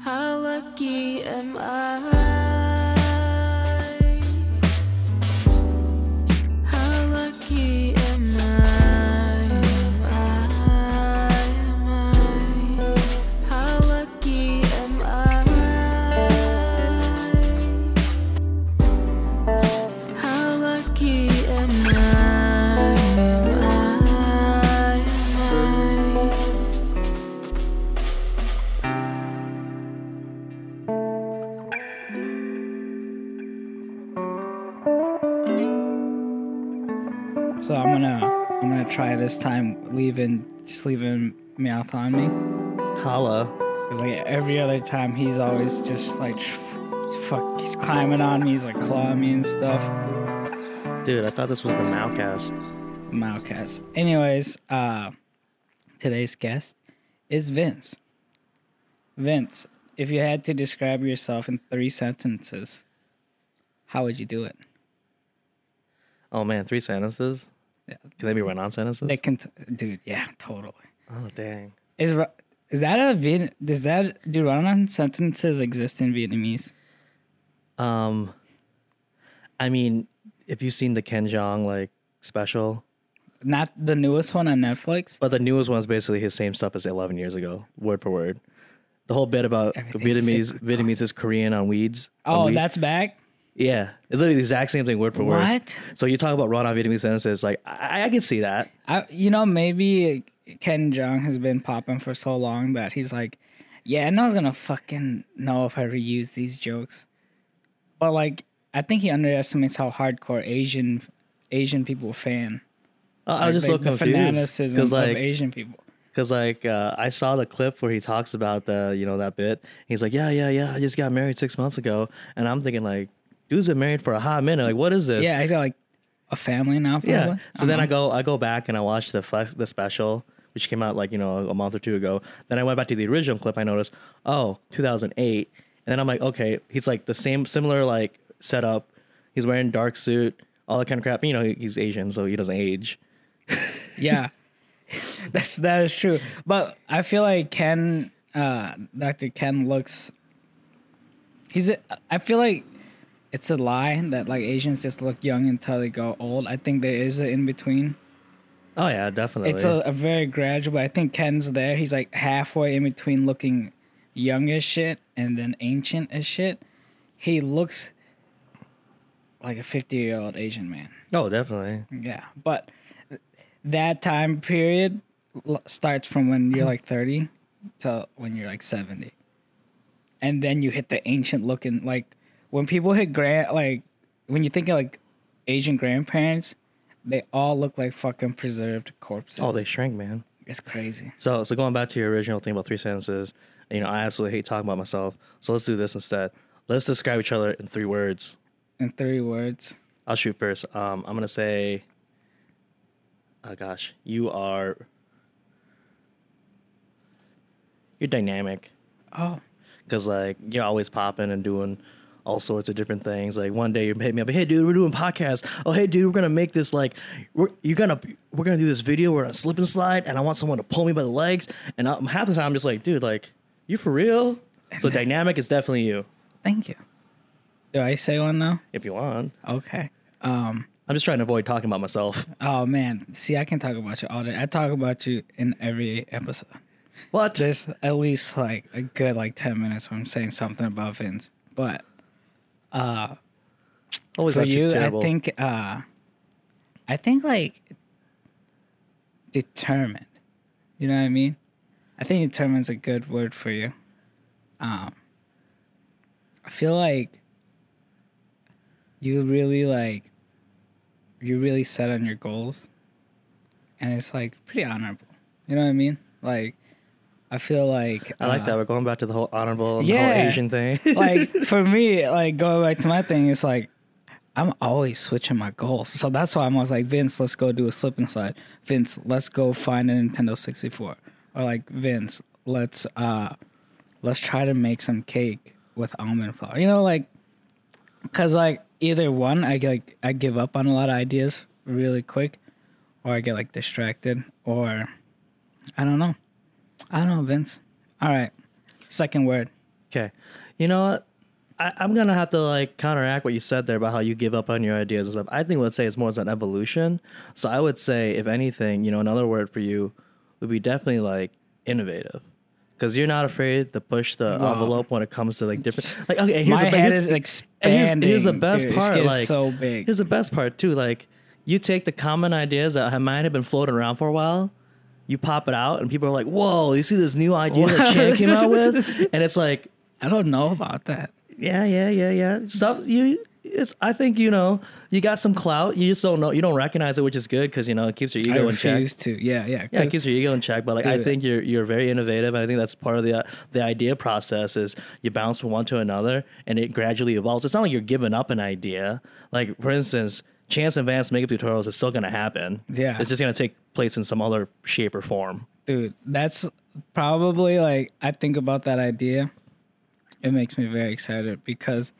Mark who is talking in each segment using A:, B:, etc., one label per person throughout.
A: How lucky am I?
B: Try this time leaving just leaving mouth on me.
C: Holla.
B: Cause like every other time he's always just like fuck he's climbing on me, he's like clawing me and stuff.
C: Dude, I thought this was the Mouthcast.
B: Mouthcast. Anyways, uh today's guest is Vince. Vince, if you had to describe yourself in three sentences, how would you do it?
C: Oh man, three sentences?
B: Yeah.
C: Can they be run on sentences?
B: They can, t- dude. Yeah, totally.
C: oh dang.
B: Is is that a Viet? Does that do run-on sentences exist in Vietnamese?
C: Um I mean, if you've seen the Ken Jeong like special,
B: Not the newest one on Netflix.
C: but the newest one's basically his same stuff as eleven years ago, word for word. The whole bit about Vietnamese. Vietnamese is Korean on weeds. on
B: Oh,
C: weed.
B: that's back.
C: Yeah. It's literally the exact same thing word for word.
B: What?
C: So you talk about run on Vietnamese sentences, like I, I can see that.
B: I, you know, maybe Ken Jeong has been popping for so long that he's like, yeah, no one's gonna fucking know if I reuse these jokes. But like, I think he underestimates how hardcore Asian Asian people fan.
C: I I was just so
B: Like, the
C: confused
B: fanaticism
C: because like
B: Asian people.
C: Because like uh, I saw the clip where he talks about the you know that bit. He's like, yeah, yeah, yeah. I just got married six months ago, and I'm thinking like, dude's been married for a hot minute. Like, what is this?
B: Yeah, he's got like a family now. Probably.
C: yeah. So then I
B: Uh-huh.
C: go I go back and I watch the flex, the special, which came out like you know a month or two ago. Then I went back to the original clip. I noticed, oh, 2008, and then I'm like, okay, he's like the same similar like setup. He's wearing dark suit, all that kind of crap. You know, he's Asian, so he doesn't age.
B: Yeah, that's that is true. But I feel like Ken, uh, Doctor Ken looks. He's. I feel like it's a lie that like Asians just look young until they go old. I think there is an in between.
C: Oh yeah, definitely.
B: It's a, a very gradual. I think Ken's there. He's like halfway in between looking young as shit and then ancient as shit. He looks like a fifty year old Asian man.
C: oh definitely.
B: Yeah, but that time period starts from when you're like 30 to when you're like 70. And then you hit the ancient looking like when people hit grand like when you think of like Asian grandparents, they all look like fucking preserved corpses.
C: Oh, they shrank, man.
B: it's crazy.
C: So, so going back to your original thing about three sentences, you know, I absolutely hate talking about myself. So let's do this instead. Let's describe each other in three words.
B: In three words.
C: I'll shoot first. Um, I'm gonna say, oh gosh, you are, you're dynamic
B: Oh,
C: because like you're always popping and doing all sorts of different things. Like one day you hit me up, hey dude, we're doing podcast. Oh hey dude, we're gonna make this like we're you're gonna we're gonna do this video. We're gonna slip and slide, and I want someone to pull me by the legs. And I'm, half the time I'm just like, dude, like you for real? So dynamic is definitely you
B: thank you. Do I say one now?
C: if you want.
B: Okay. Um
C: I'm just trying to avoid talking about myself.
B: oh man, see I can talk about you all day. I talk about you in every episode.
C: What?
B: there's at least like a good like 10 minutes where I'm saying something about Vince. But
C: Always
B: for
C: thought
B: you,
C: terrible.
B: I think uh I think like determined. You know what I mean? I think determined's a good word for you. Um I feel like you really like you're really set on your goals and it's like pretty honorable. You know what I mean? Like I feel like
C: I like
B: uh,
C: that. We're going back to the whole honorable, the whole Asian thing.
B: like for me, like going back to my thing, it's like I'm always switching my goals. So that's why I'm always like, Vince, let's go do a slip and slide. Vince, let's go find a Nintendo 64. Or like, Vince, let's uh let's try to make some cake with almond flour. You know, like cause like either one, I get like I give up on a lot of ideas really quick, or I get like distracted, or I don't know. I don't know, Vince. All right. Second word.
C: Okay. You know what? I, I'm gonna have to like counteract what you said there about how you give up on your ideas and stuff. I think let's say it's more as an evolution. So I would say, if anything, you know, another word for you would be definitely like innovative. Because you're not afraid to push the
B: Wow.
C: envelope when it comes to like different, like okay. Here's
B: My
C: the,
B: head
C: here's,
B: is expanding.
C: here's, here's the best
B: dude.
C: Part. Like
B: so big.
C: Here's the best part too. Like you take the common ideas that might have been floating around for a while, you pop it out, and people are like, "Whoa, you see this new idea that Chan came out with?" And it's like,
B: I don't know about that.
C: yeah, yeah, yeah, yeah. Stuff you. It's. I think you know you got some clout. You just don't know. You don't recognize it, which is good because you know it keeps your
B: I
C: ego in check.
B: refuse to. Yeah, yeah.
C: Yeah, it keeps your ego in check. But like, I
B: Dude.
C: think you're you're very innovative, and I think that's part of the the idea process. Is you bounce from one to another, and it gradually evolves. It's not like you're giving up an idea. Like for instance, Chance Advanced makeup tutorials is still going to happen.
B: Yeah.
C: it's just going to take place in some other shape or form.
B: dude that's probably like i think about that idea it makes me very excited because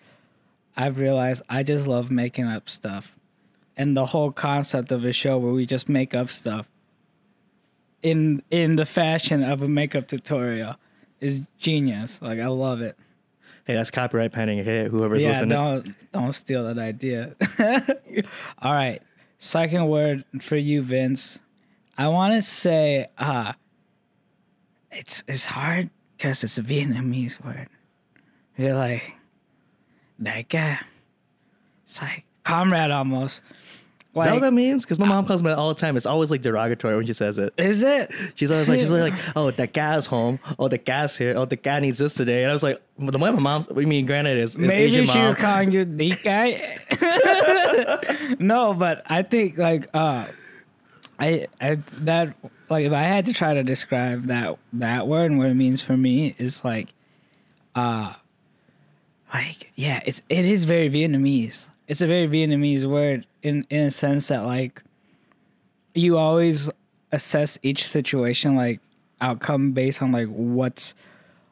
B: i've realized i just love making up stuff and the whole concept of a show where we just make up stuff in in the fashion of a makeup tutorial is genius like i love it
C: Hey, that's copyright pending. Okay, whoever's
B: yeah
C: listening.
B: don't don't steal that idea. All right second word for you vince. I want to say uh it's it's hard because it's a vietnamese word. You're like that guy it's like comrade almost
C: Is that what that means? Because my mom calls me that all the time. It's always like derogatory when she says it.
B: is it
C: She's always like, she's always like, oh, the guy's home. Oh, the guy's here. Oh, the guy needs this today. And I was like, the way my mom's, I mean, granted, is, is
B: Maybe
C: Asian
B: she
C: mom.
B: was calling you the guy. no, but I think like uh I I that like if I had to try to describe that that word and what it means for me is like uh like yeah, it's it is very Vietnamese. It's a very Vietnamese word in in a sense that like you always assess each situation like outcome based on like what's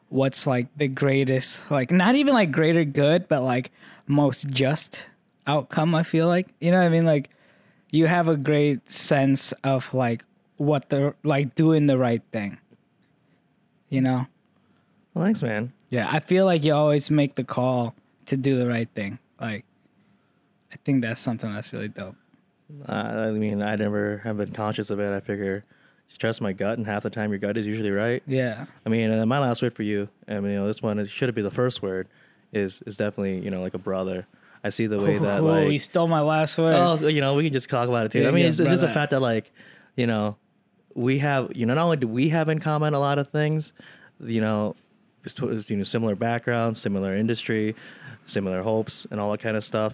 B: what's like the greatest like not even like greater good but like most just outcome i feel like. You know what i mean? Like you have a great sense of like what the like doing the right thing. You know?
C: Well, thanks, man.
B: yeah i feel like you always make the call to do the right thing. Like i think that's something that's really dope
C: Uh, I mean, I never have been conscious of it. I figure just trust my gut, and half the time your gut is usually right.
B: yeah
C: I mean, my last word for you, I mean, you know, this one is, should it be the first word, is is definitely you know like a brother. I see the way that like
B: you stole my last word
C: Oh, you know, we can just talk about it too.
B: Yeah,
C: I mean,
B: yeah,
C: it's, it's just the
B: brother.
C: fact that like, you know, we have you know not only do we have in common a lot of things, you know, you know, similar backgrounds, similar industry, similar hopes, and all that kind of stuff.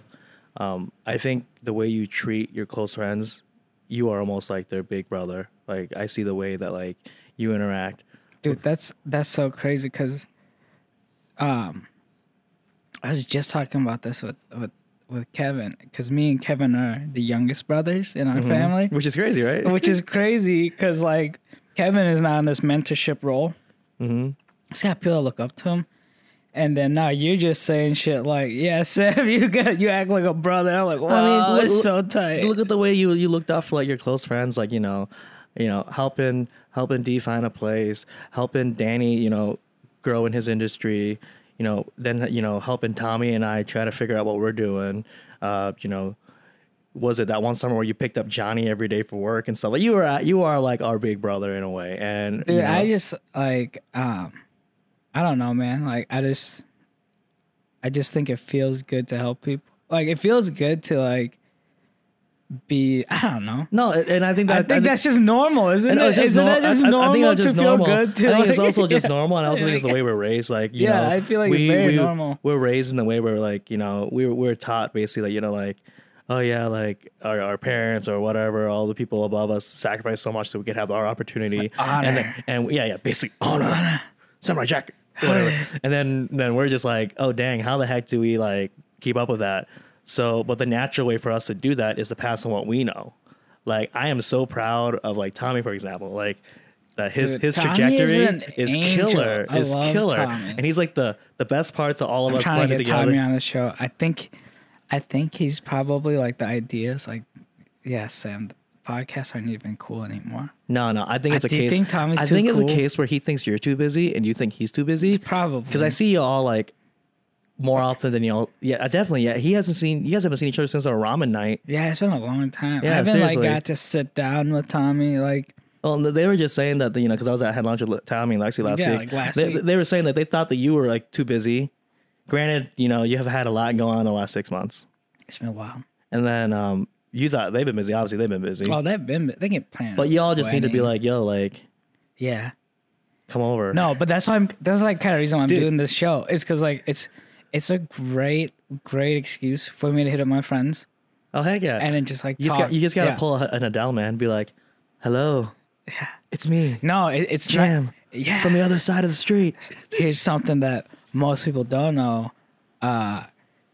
C: Um, I think the way you treat your close friends, you are almost like their big brother. Like I see the way that like you interact.
B: dude that's that's so crazy because um i was just talking about this with with with kevin because me and kevin are the youngest brothers in our family
C: which is crazy, right?
B: which is crazy because like kevin is now in this mentorship role
C: hmm
B: he's got people that look up to him and then now you're just saying shit like, "Yeah, Sam, you got you act like a brother." I'm like, "Wow,
C: look-
B: it's so tight."
C: look at the way you you looked out for like your close friends, like you know, you know, helping helping D find a place, helping Danny, you know, grow in his industry, you know, then you know, helping Tommy and I try to figure out what we're doing. Uh, you know, was it that one summer where you picked up Johnny every day for work and stuff? Like you were you are like our big brother in a way, and
B: Dude,
C: you know,
B: I just like um I don't know, man. Like I just I just think it feels good to help people. Like it feels good to like be I don't know.
C: no, and I think that
B: I think that's just normal, isn't
C: And oh,
B: it?
C: it's just
B: Isn't that just
C: I- I-
B: normal
C: I think that's just
B: to
C: normal.
B: feel good to
C: I think it's also just
B: Yeah.
C: normal, and I also think it's the way we're raised. Like, you
B: Yeah,
C: know,
B: I feel like it's very normal.
C: We're raised in the way where, like, you know, we were, taught basically, like you know, like, oh yeah, like our, our parents or whatever, all the people above us sacrifice so much so we could have our opportunity.
B: honor.
C: And, and yeah, yeah, basically honor, samurai jack, whatever. and then then we're just like, oh dang, how the heck do we like keep up with that? So, but the natural way for us to do that is to pass on what we know. Like I am so proud of like Tommy, for example, like that his
B: Dude,
C: his
B: Tommy is
C: trajectory
B: an
C: is killer,
B: I
C: is killer,
B: Tommy.
C: and he's like the the best parts of all of
B: I'm
C: us
B: trying to get Tommy on the show. I think I think he's probably like the ideas like yeah, Sam, podcasts aren't even cool anymore.
C: No, no. I think it's a
B: do
C: case.
B: think Tommy's
C: I
B: too
C: think it's
B: cool?
C: a case where he thinks you're too busy and you think he's too busy.
B: Probably
C: Because I see you all like more often than y'all. Yeah, definitely. Yeah, he hasn't seen. You guys haven't seen each other since our ramen night.
B: Yeah, it's been a long time.
C: Yeah,
B: I haven't
C: seriously.
B: like got to sit down with Tommy. Like,
C: Well, they were just saying that you know because I was at had lunch with Tommy and Lexi last
B: Yeah,
C: week.
B: like last
C: they,
B: week.
C: they were saying that they thought that you were like too busy. Granted, you know you have had a lot going on the last six months,
B: it's been a while.
C: and then um you thought they've been busy. Obviously, they've been busy.
B: Oh, they've been they can plan.
C: but y'all just need to be like, yo, like,
B: yeah.
C: come over.
B: No, but that's why I'm. That's like kind of reason why I'm
C: Dude.
B: doing this show. Is because like it's it's a great great excuse for me to hit up my friends
C: Oh heck yeah.
B: and then just like
C: you just
B: talk.
C: got you just gotta
B: Yeah.
C: pull a, an Adele man. Be like, hello,
B: Yeah.
C: it's me,
B: No, it, it's
C: Jam,
B: not. Yeah.
C: from the other side of the street.
B: here's something that most people don't know. Uh,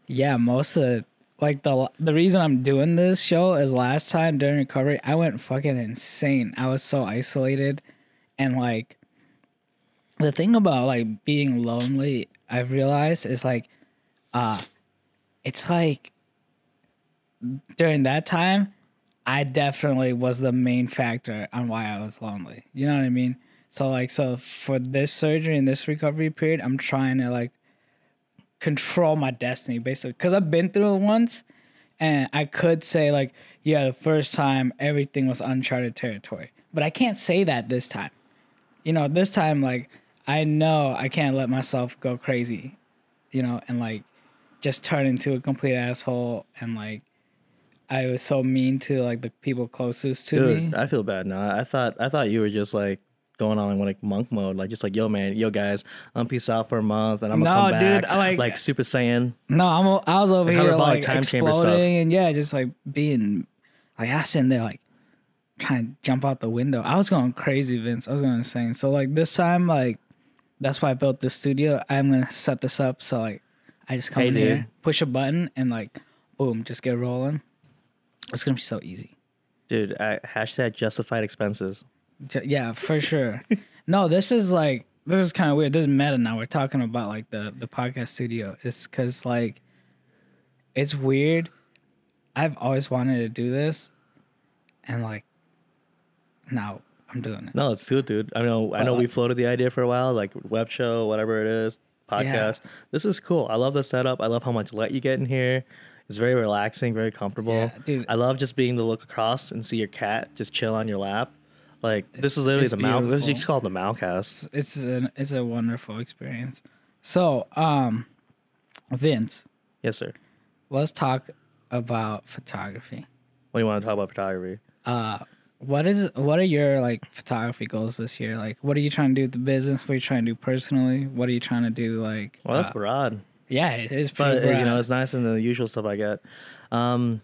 B: yeah, most of the, like the the reason I'm doing this show is last time during recovery I went fucking insane. I was so isolated, and like the thing about like being lonely, I've realized is like, uh, it's like during that time, I definitely was the main factor on why I was lonely. You know what I mean? So like so for this surgery and this recovery period, I'm trying to like control my destiny basically cuz I've been through it once and I could say like yeah, the first time everything was uncharted territory. But I can't say that this time. You know, this time like I know I can't let myself go crazy, you know, and like just turn into a complete asshole and like I was so mean to like the people closest to me.
C: Dude, I feel bad now. I thought I thought you were just like going on like monk mode, like just like yo man, yo guys, I'm peace out for a month and I'm gonna
B: No,
C: come back
B: dude, I like-
C: like Super Saiyan.
B: No, I'm I was over
C: Like
B: here like
C: time chamber
B: exploding
C: stuff.
B: and yeah, just like being like I was sitting there like trying to jump out the window. I was going crazy, Vince. I was going insane. So like this time, like that's why I built this studio. I'm gonna set this up so like I just come
C: Hey,
B: in
C: dude.
B: here, push a button, and like boom, just get rolling. It's gonna be so easy.
C: Dude, I, hashtag justified expenses.
B: Yeah, for sure. no, this is like this is kind of weird. This is meta now. We're talking about like the the podcast studio. It's because like it's weird. I've always wanted to do this, and like now I'm doing it.
C: No, it's good, dude. I know I know we floated the idea for a while, like web show, whatever it is, podcast. This is cool. I love the setup. I love how much light you get in here. It's very relaxing, very comfortable.
B: Yeah, dude.
C: I love just being to look across and see your cat just chill on your lap. Like this is literally the Mal. This is called the Malcast.
B: It's an it's a wonderful experience. So, um, Vince,
C: Yes, sir.
B: let's talk about photography.
C: What do you want to talk about photography?
B: uh what is what are your like photography goals this year like what are you trying to do with the business what are you trying to do personally what are you trying to do like
C: Well, that's
B: uh,
C: broad,
B: yeah it is
C: but
B: pretty
C: uh, you know it's nice than the usual stuff I get. Um,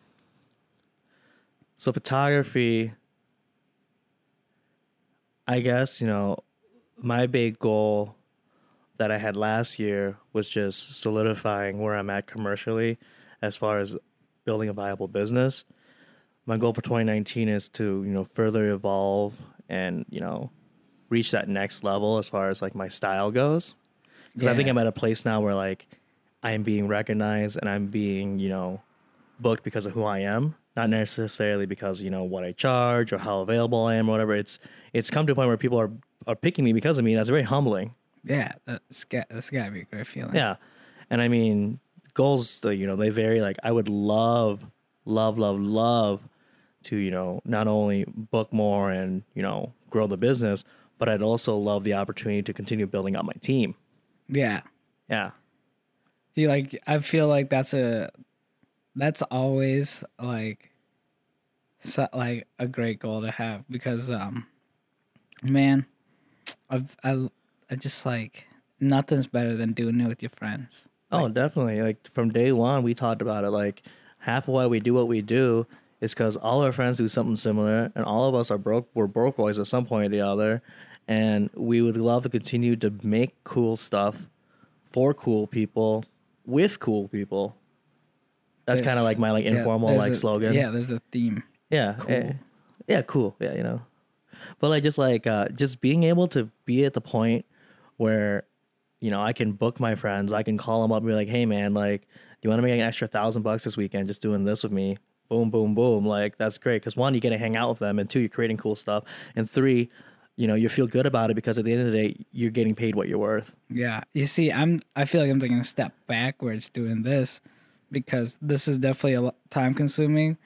C: so photography, I guess you know, my big goal that I had last year was just solidifying where I'm at commercially, as far as building a viable business. My goal for 2019 is to you know further evolve and you know reach that next level as far as like my style goes. Because I think I'm at a place now where like I'm being recognized and I'm being you know booked because of who I am, not necessarily because you know what I charge or how available I am or whatever. It's it's come to a point where people are are picking me because of me. That's very humbling.
B: yeah that's got that's gotta be a great feeling
C: Yeah, and I mean goals. You know they vary. Like I would love, love, love, love to you know not only book more and you know grow the business, but I'd also love the opportunity to continue building out my team.
B: yeah
C: Yeah.
B: do you like i feel like that's a that's always like so, like a great goal to have because um man i've i, I just like nothing's better than doing it with your friends
C: Oh, definitely. Like from day one, we talked about it. Like half of why we do what we do is because all our friends do something similar, and all of us are broke. We're broke boys at some point or the other, and we would love to continue to make cool stuff for cool people with cool people. That's kind of like my like informal
B: there's
C: like
B: a-
C: slogan.
B: yeah there's a theme
C: Yeah.
B: Cool.
C: eh, yeah, cool. Yeah, you know. But like just like uh just being able to be at the point where you know, I can book my friends, I can call them up and be like, "Hey man, like, do you want to make an extra thousand bucks this weekend just doing this with me?" boom, boom, boom. Like that's great because one, you get to hang out with them, and two, you're creating cool stuff, and three, you know, you feel good about it because at the end of the day, you're getting paid what you're worth.
B: Yeah. You see, I'm I feel like I'm taking a step backwards doing this because this is definitely a time consuming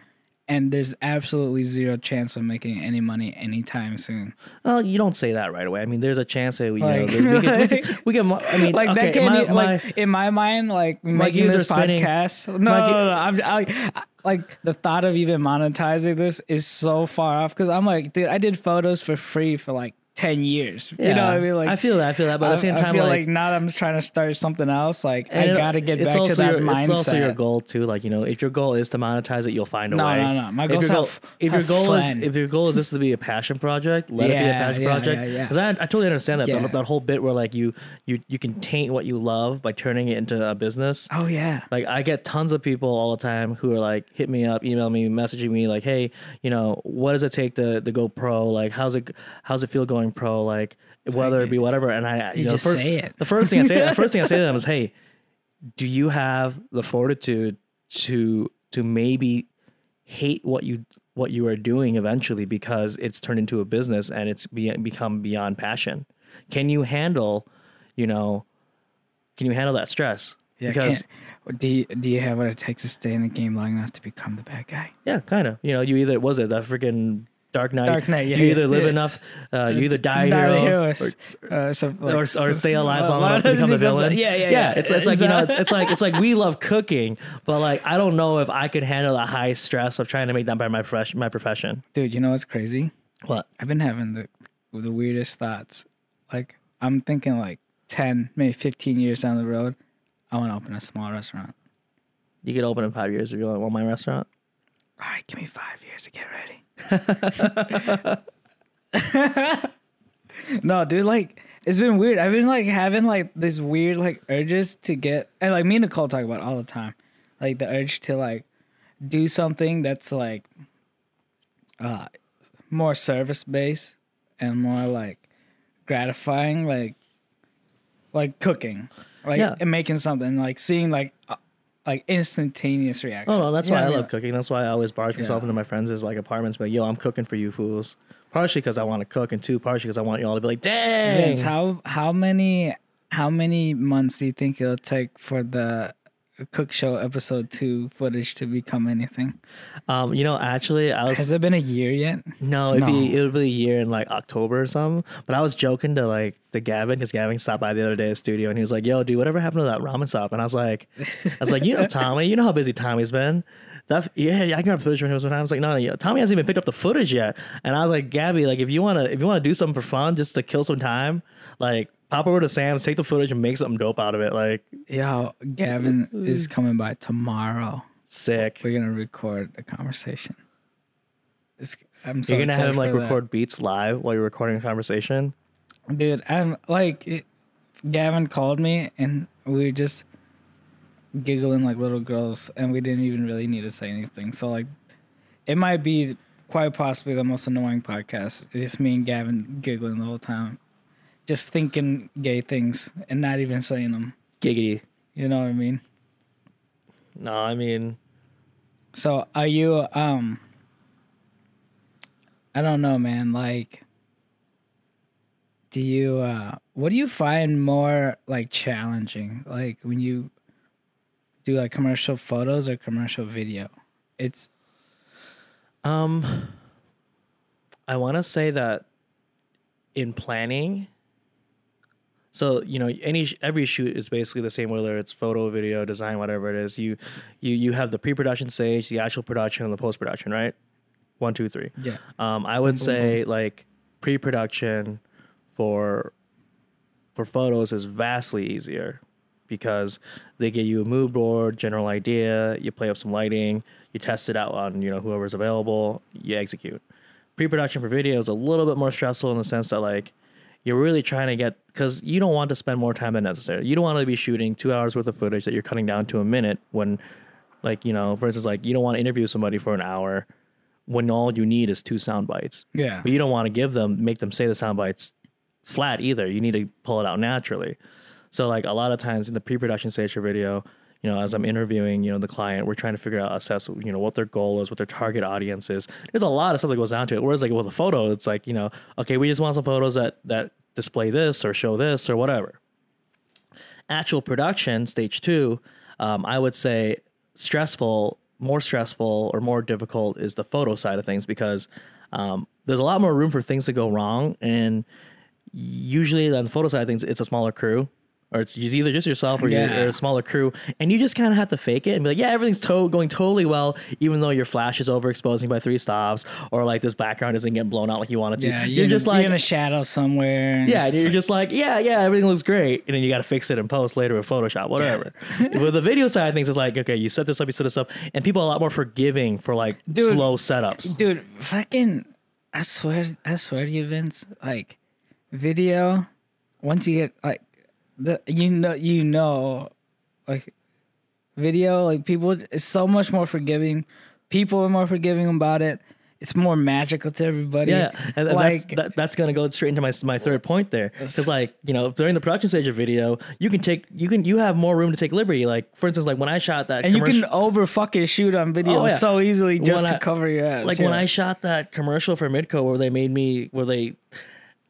B: and there's absolutely zero chance of making any money anytime soon.
C: Well, you don't say that right away. I mean, there's a chance that we, you
B: Like-
C: know, we, could, we, could, we could. I mean,
B: Like
C: okay,
B: that can't
C: my,
B: e- like in my mind, like making
C: gears
B: this
C: spinning.
B: podcast. No,
C: My
B: no, no, no. I'm I, I- like the thought of even monetizing this is so far off because I'm like, dude, I did photos for free for like ten years. You know what I mean? Like
C: I feel that. I feel that. But at the same
B: I
C: time,
B: feel
C: like,
B: like, now that I'm trying to start something else. Like I gotta get back to that
C: your,
B: mindset.
C: It's also your goal too. Like you know, if your goal is to monetize it, you'll find a
B: No,
C: way.
B: no, no. no.
C: My goal,
B: have-
C: if your goal
B: fun.
C: is if your goal is this to be a passion project, let it be a passion
B: yeah,
C: project.
B: yeah, yeah.
C: Because I, I totally understand that
B: Yeah.
C: that, that whole bit where like you you you can taint what you love by turning it into a business.
B: oh yeah.
C: Like I get tons of people all the time who are like hit me up, email me, messaging me like, "Hey, you know, what does it take to to go pro? Like, how's it how's it feel going pro? Like, whether it be whatever." And I, you,
B: You
C: know,
B: just
C: the first
B: say it.
C: the first thing I say, the first thing I say to them is, "Hey, do you have the fortitude to to maybe hate what you what you are doing eventually because it's turned into a business and it's be, become beyond passion? Can you handle, you know, can you handle that stress?"
B: Yeah,
C: because
B: do you, do you have what it takes to stay in the game long enough to become the bad guy?
C: Yeah, kind of. You know, you either was it that freaking Dark Knight?
B: Dark Knight, yeah,
C: You
B: yeah,
C: either live
B: yeah.
C: enough, uh, you either die, hero,
B: hero,
C: or,
B: uh, so, like,
C: or, or stay alive long enough to become a villain.
B: Yeah, yeah,
C: yeah.
B: yeah.
C: It's, it's like you know, it's, it's like it's like we love cooking, but like I don't know if I could handle the high stress of trying to make that by my profession. My profession.
B: dude. You know what's crazy?
C: What?
B: I've been having the the weirdest thoughts. Like I'm thinking like ten, maybe fifteen years down the road, I want to open a small restaurant.
C: You could open in five years if you want my restaurant.
B: All right, give me five years to get ready. no, dude, like it's been weird. I've been like having like this weird like urges to get and like me and Nicole talk about all the time. Like the urge to like do something that's like uh more service based and more like gratifying, like like cooking. Like
C: Yeah.
B: and making something like seeing like like instantaneous reaction.
C: Oh no, that's why I
B: what
C: love cooking. That's why I always barge myself
B: Yeah.
C: into my friends' like apartments. But yo, I'm cooking for you fools. Partially because I want to cook, and two, partially because I want you all to be like, dang.
B: Vince, how how many how many months do you think it'll take for the Cook Show episode two footage to become anything?
C: Um, you know, actually, I was
B: Has it been a year yet?
C: No, it'd be it would be a year in like October or something. But I was joking to like the Gavin because Gavin stopped by the other day at the studio and he was like, "Yo, dude, whatever happened to that ramen shop?" And I was like, "I was like, you know, Tommy, you know how busy Tommy's been." That yeah, yeah, I can have footage from him sometimes. I was like, no, no, Tommy hasn't even picked up the footage yet. And I was like, Gabby, like if you wanna if you wanna do something for fun, just to kill some time, like pop over to Sam's, take the footage, and make something dope out of it. Like
B: Yo, Gavin is coming by tomorrow.
C: sick.
B: We're gonna record a conversation. It's, I'm so
C: You're gonna have him like
B: that.
C: record beats live while you're recording a conversation.
B: dude. I'm like, it, Gavin called me and we were just giggling like little girls, and we didn't even really need to say anything. So like, it might be quite possibly the most annoying podcast. It's just me and Gavin giggling the whole time, just thinking gay things and not even saying them.
C: Giggity.
B: You know what I mean?
C: No, I mean,
B: So are you um I don't know, man, like do you uh what do you find more like challenging like when you do like commercial photos or commercial video? It's
C: Um, I want to say that in planning. So you know, any every shoot is basically the same, whether it's photo, video, design, whatever it is. You you you have the pre-production stage, the actual production, and the post-production, right? One, two, three.
B: yeah.
C: Um, I would
B: boom,
C: say like pre-production for for photos is vastly easier because they give you a mood board, general idea, you play with some lighting, you test it out on you know whoever's available, you execute. Pre-production for video is a little bit more stressful in the sense that like you're really trying to get because you don't want to spend more time than necessary. You don't want to be shooting two hours worth of footage that you're cutting down to a minute when, like you know, for instance, like you don't want to interview somebody for an hour when all you need is two sound bites.
B: Yeah.
C: But you don't want to give them make them say the sound bites flat either. You need to pull it out naturally. So like a lot of times in the pre-production stage of video, you know, as I'm interviewing, you know, the client, we're trying to figure out, assess, you know, what their goal is, what their target audience is. There's a lot of stuff that goes down to it. Whereas like with a photo, it's like, you know, okay, we just want some photos that that display this or show this or whatever. Actual production, stage two, um, I would say stressful, more stressful or more difficult is the photo side of things because um, there's a lot more room for things to go wrong. And usually on the photo side of things, it's a smaller crew. Or it's either just yourself or, you're, or a smaller crew, and you just kind of have to fake it and be like, "Yeah, everything's to- going totally well," even though your flash is overexposing by three stops, or like this background isn't getting blown out like you want it to.
B: Yeah,
C: you're,
B: in
C: just like,
B: you're in a shadow somewhere.
C: yeah,
B: it's
C: you're
B: like-
C: just like, yeah, yeah, everything looks great, and then you got to fix it in post later with Photoshop, whatever. with the video side of things, it's like, okay, you set this up, you set this up, and people are a lot more forgiving for like
B: Dude.
C: slow setups.
B: dude fucking i swear i swear to you vince like video once you get like the you know you know like video like people it's so much more forgiving people are more forgiving about it it's more magical to everybody
C: Yeah, and
B: like
C: that's, that, that's gonna go straight into my my third point there, because like you know during the production stage of video, you can take you can you have more room to take liberty. Like for instance, like when I shot that,
B: and you can over fucking shoot on video
C: Oh, yeah.
B: so easily just
C: When
B: to
C: I-
B: cover your ass
C: like
B: yeah.
C: when I shot that commercial for Midco where they made me where they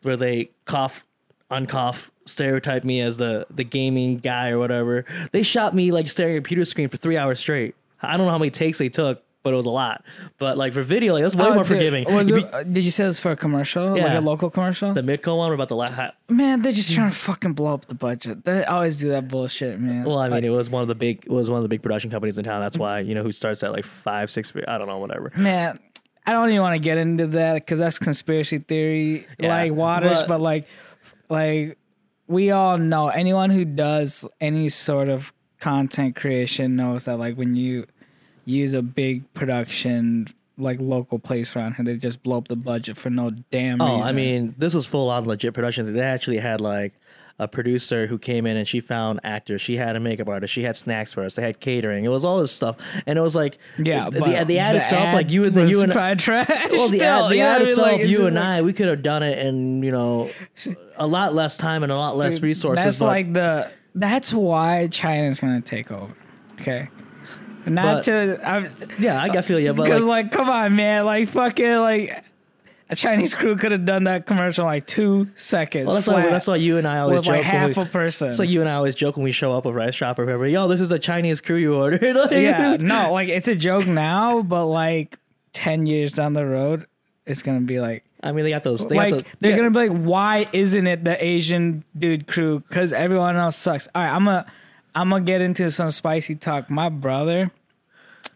C: where they cough uncough stereotype me as the the gaming guy or whatever. They shot me like staring at a computer screen for three hours straight. I don't know how many takes they took, but it was a lot. But like for video, like that's way
B: Oh,
C: more
B: dude,
C: forgiving.
B: was
C: You'd
B: uh, did you say this for a commercial like a local commercial
C: the Midco one about the last.
B: Man, they're just trying to fucking blow up the budget. They always do that bullshit, man.
C: Well, I mean,
B: Like,
C: it was one of the big it was one of the big production companies in town. That's why you know who starts at like five, six. I don't know, whatever.
B: man, I don't even want to get into that because that's conspiracy theory,
C: Yeah,
B: like waters.
C: but-
B: But, like, like we all know anyone who does any sort of content creation knows that like when you use a big production like local place around here, they just blow up the budget for no damn
C: oh,
B: reason. Oh, reason.
C: I mean, this was full on legit production. They actually had like a producer who came in and she found actors. She had a makeup artist. She had snacks for us. They had catering. It was all this stuff, and it was like,
B: yeah,
C: the, the, the ad itself,
B: ad
C: like you and
B: was
C: you and
B: probably trash.
C: well, the
B: still,
C: ad, the ad
B: I
C: itself,
B: Like,
C: you and
B: like-
C: I, we could have done it in you know a lot less time and a lot less resources.
B: That's
C: but-
B: like the that's why China's gonna take over. Okay.
C: But-
B: Not to I'm
C: yeah, I got feel you, but
B: because
C: like,
B: like, come on man like fucking like a Chinese crew could have done that commercial in like two seconds.
C: well, that's why that's why you and I always
B: with
C: joke.
B: like half
C: we,
B: a person.
C: it's like you and I always joke when we show up with Rice Shop or whatever. Yo, this is the Chinese crew you ordered. Like,
B: yeah, no, like it's a joke now, but like ten years down the road, it's gonna be like
C: I mean, they got those. They
B: like
C: got those,
B: they're
C: yeah.
B: gonna be like, why isn't it the Asian dude crew? Because everyone else sucks. All right, I'm gonna I'm gonna get into some spicy talk. My brother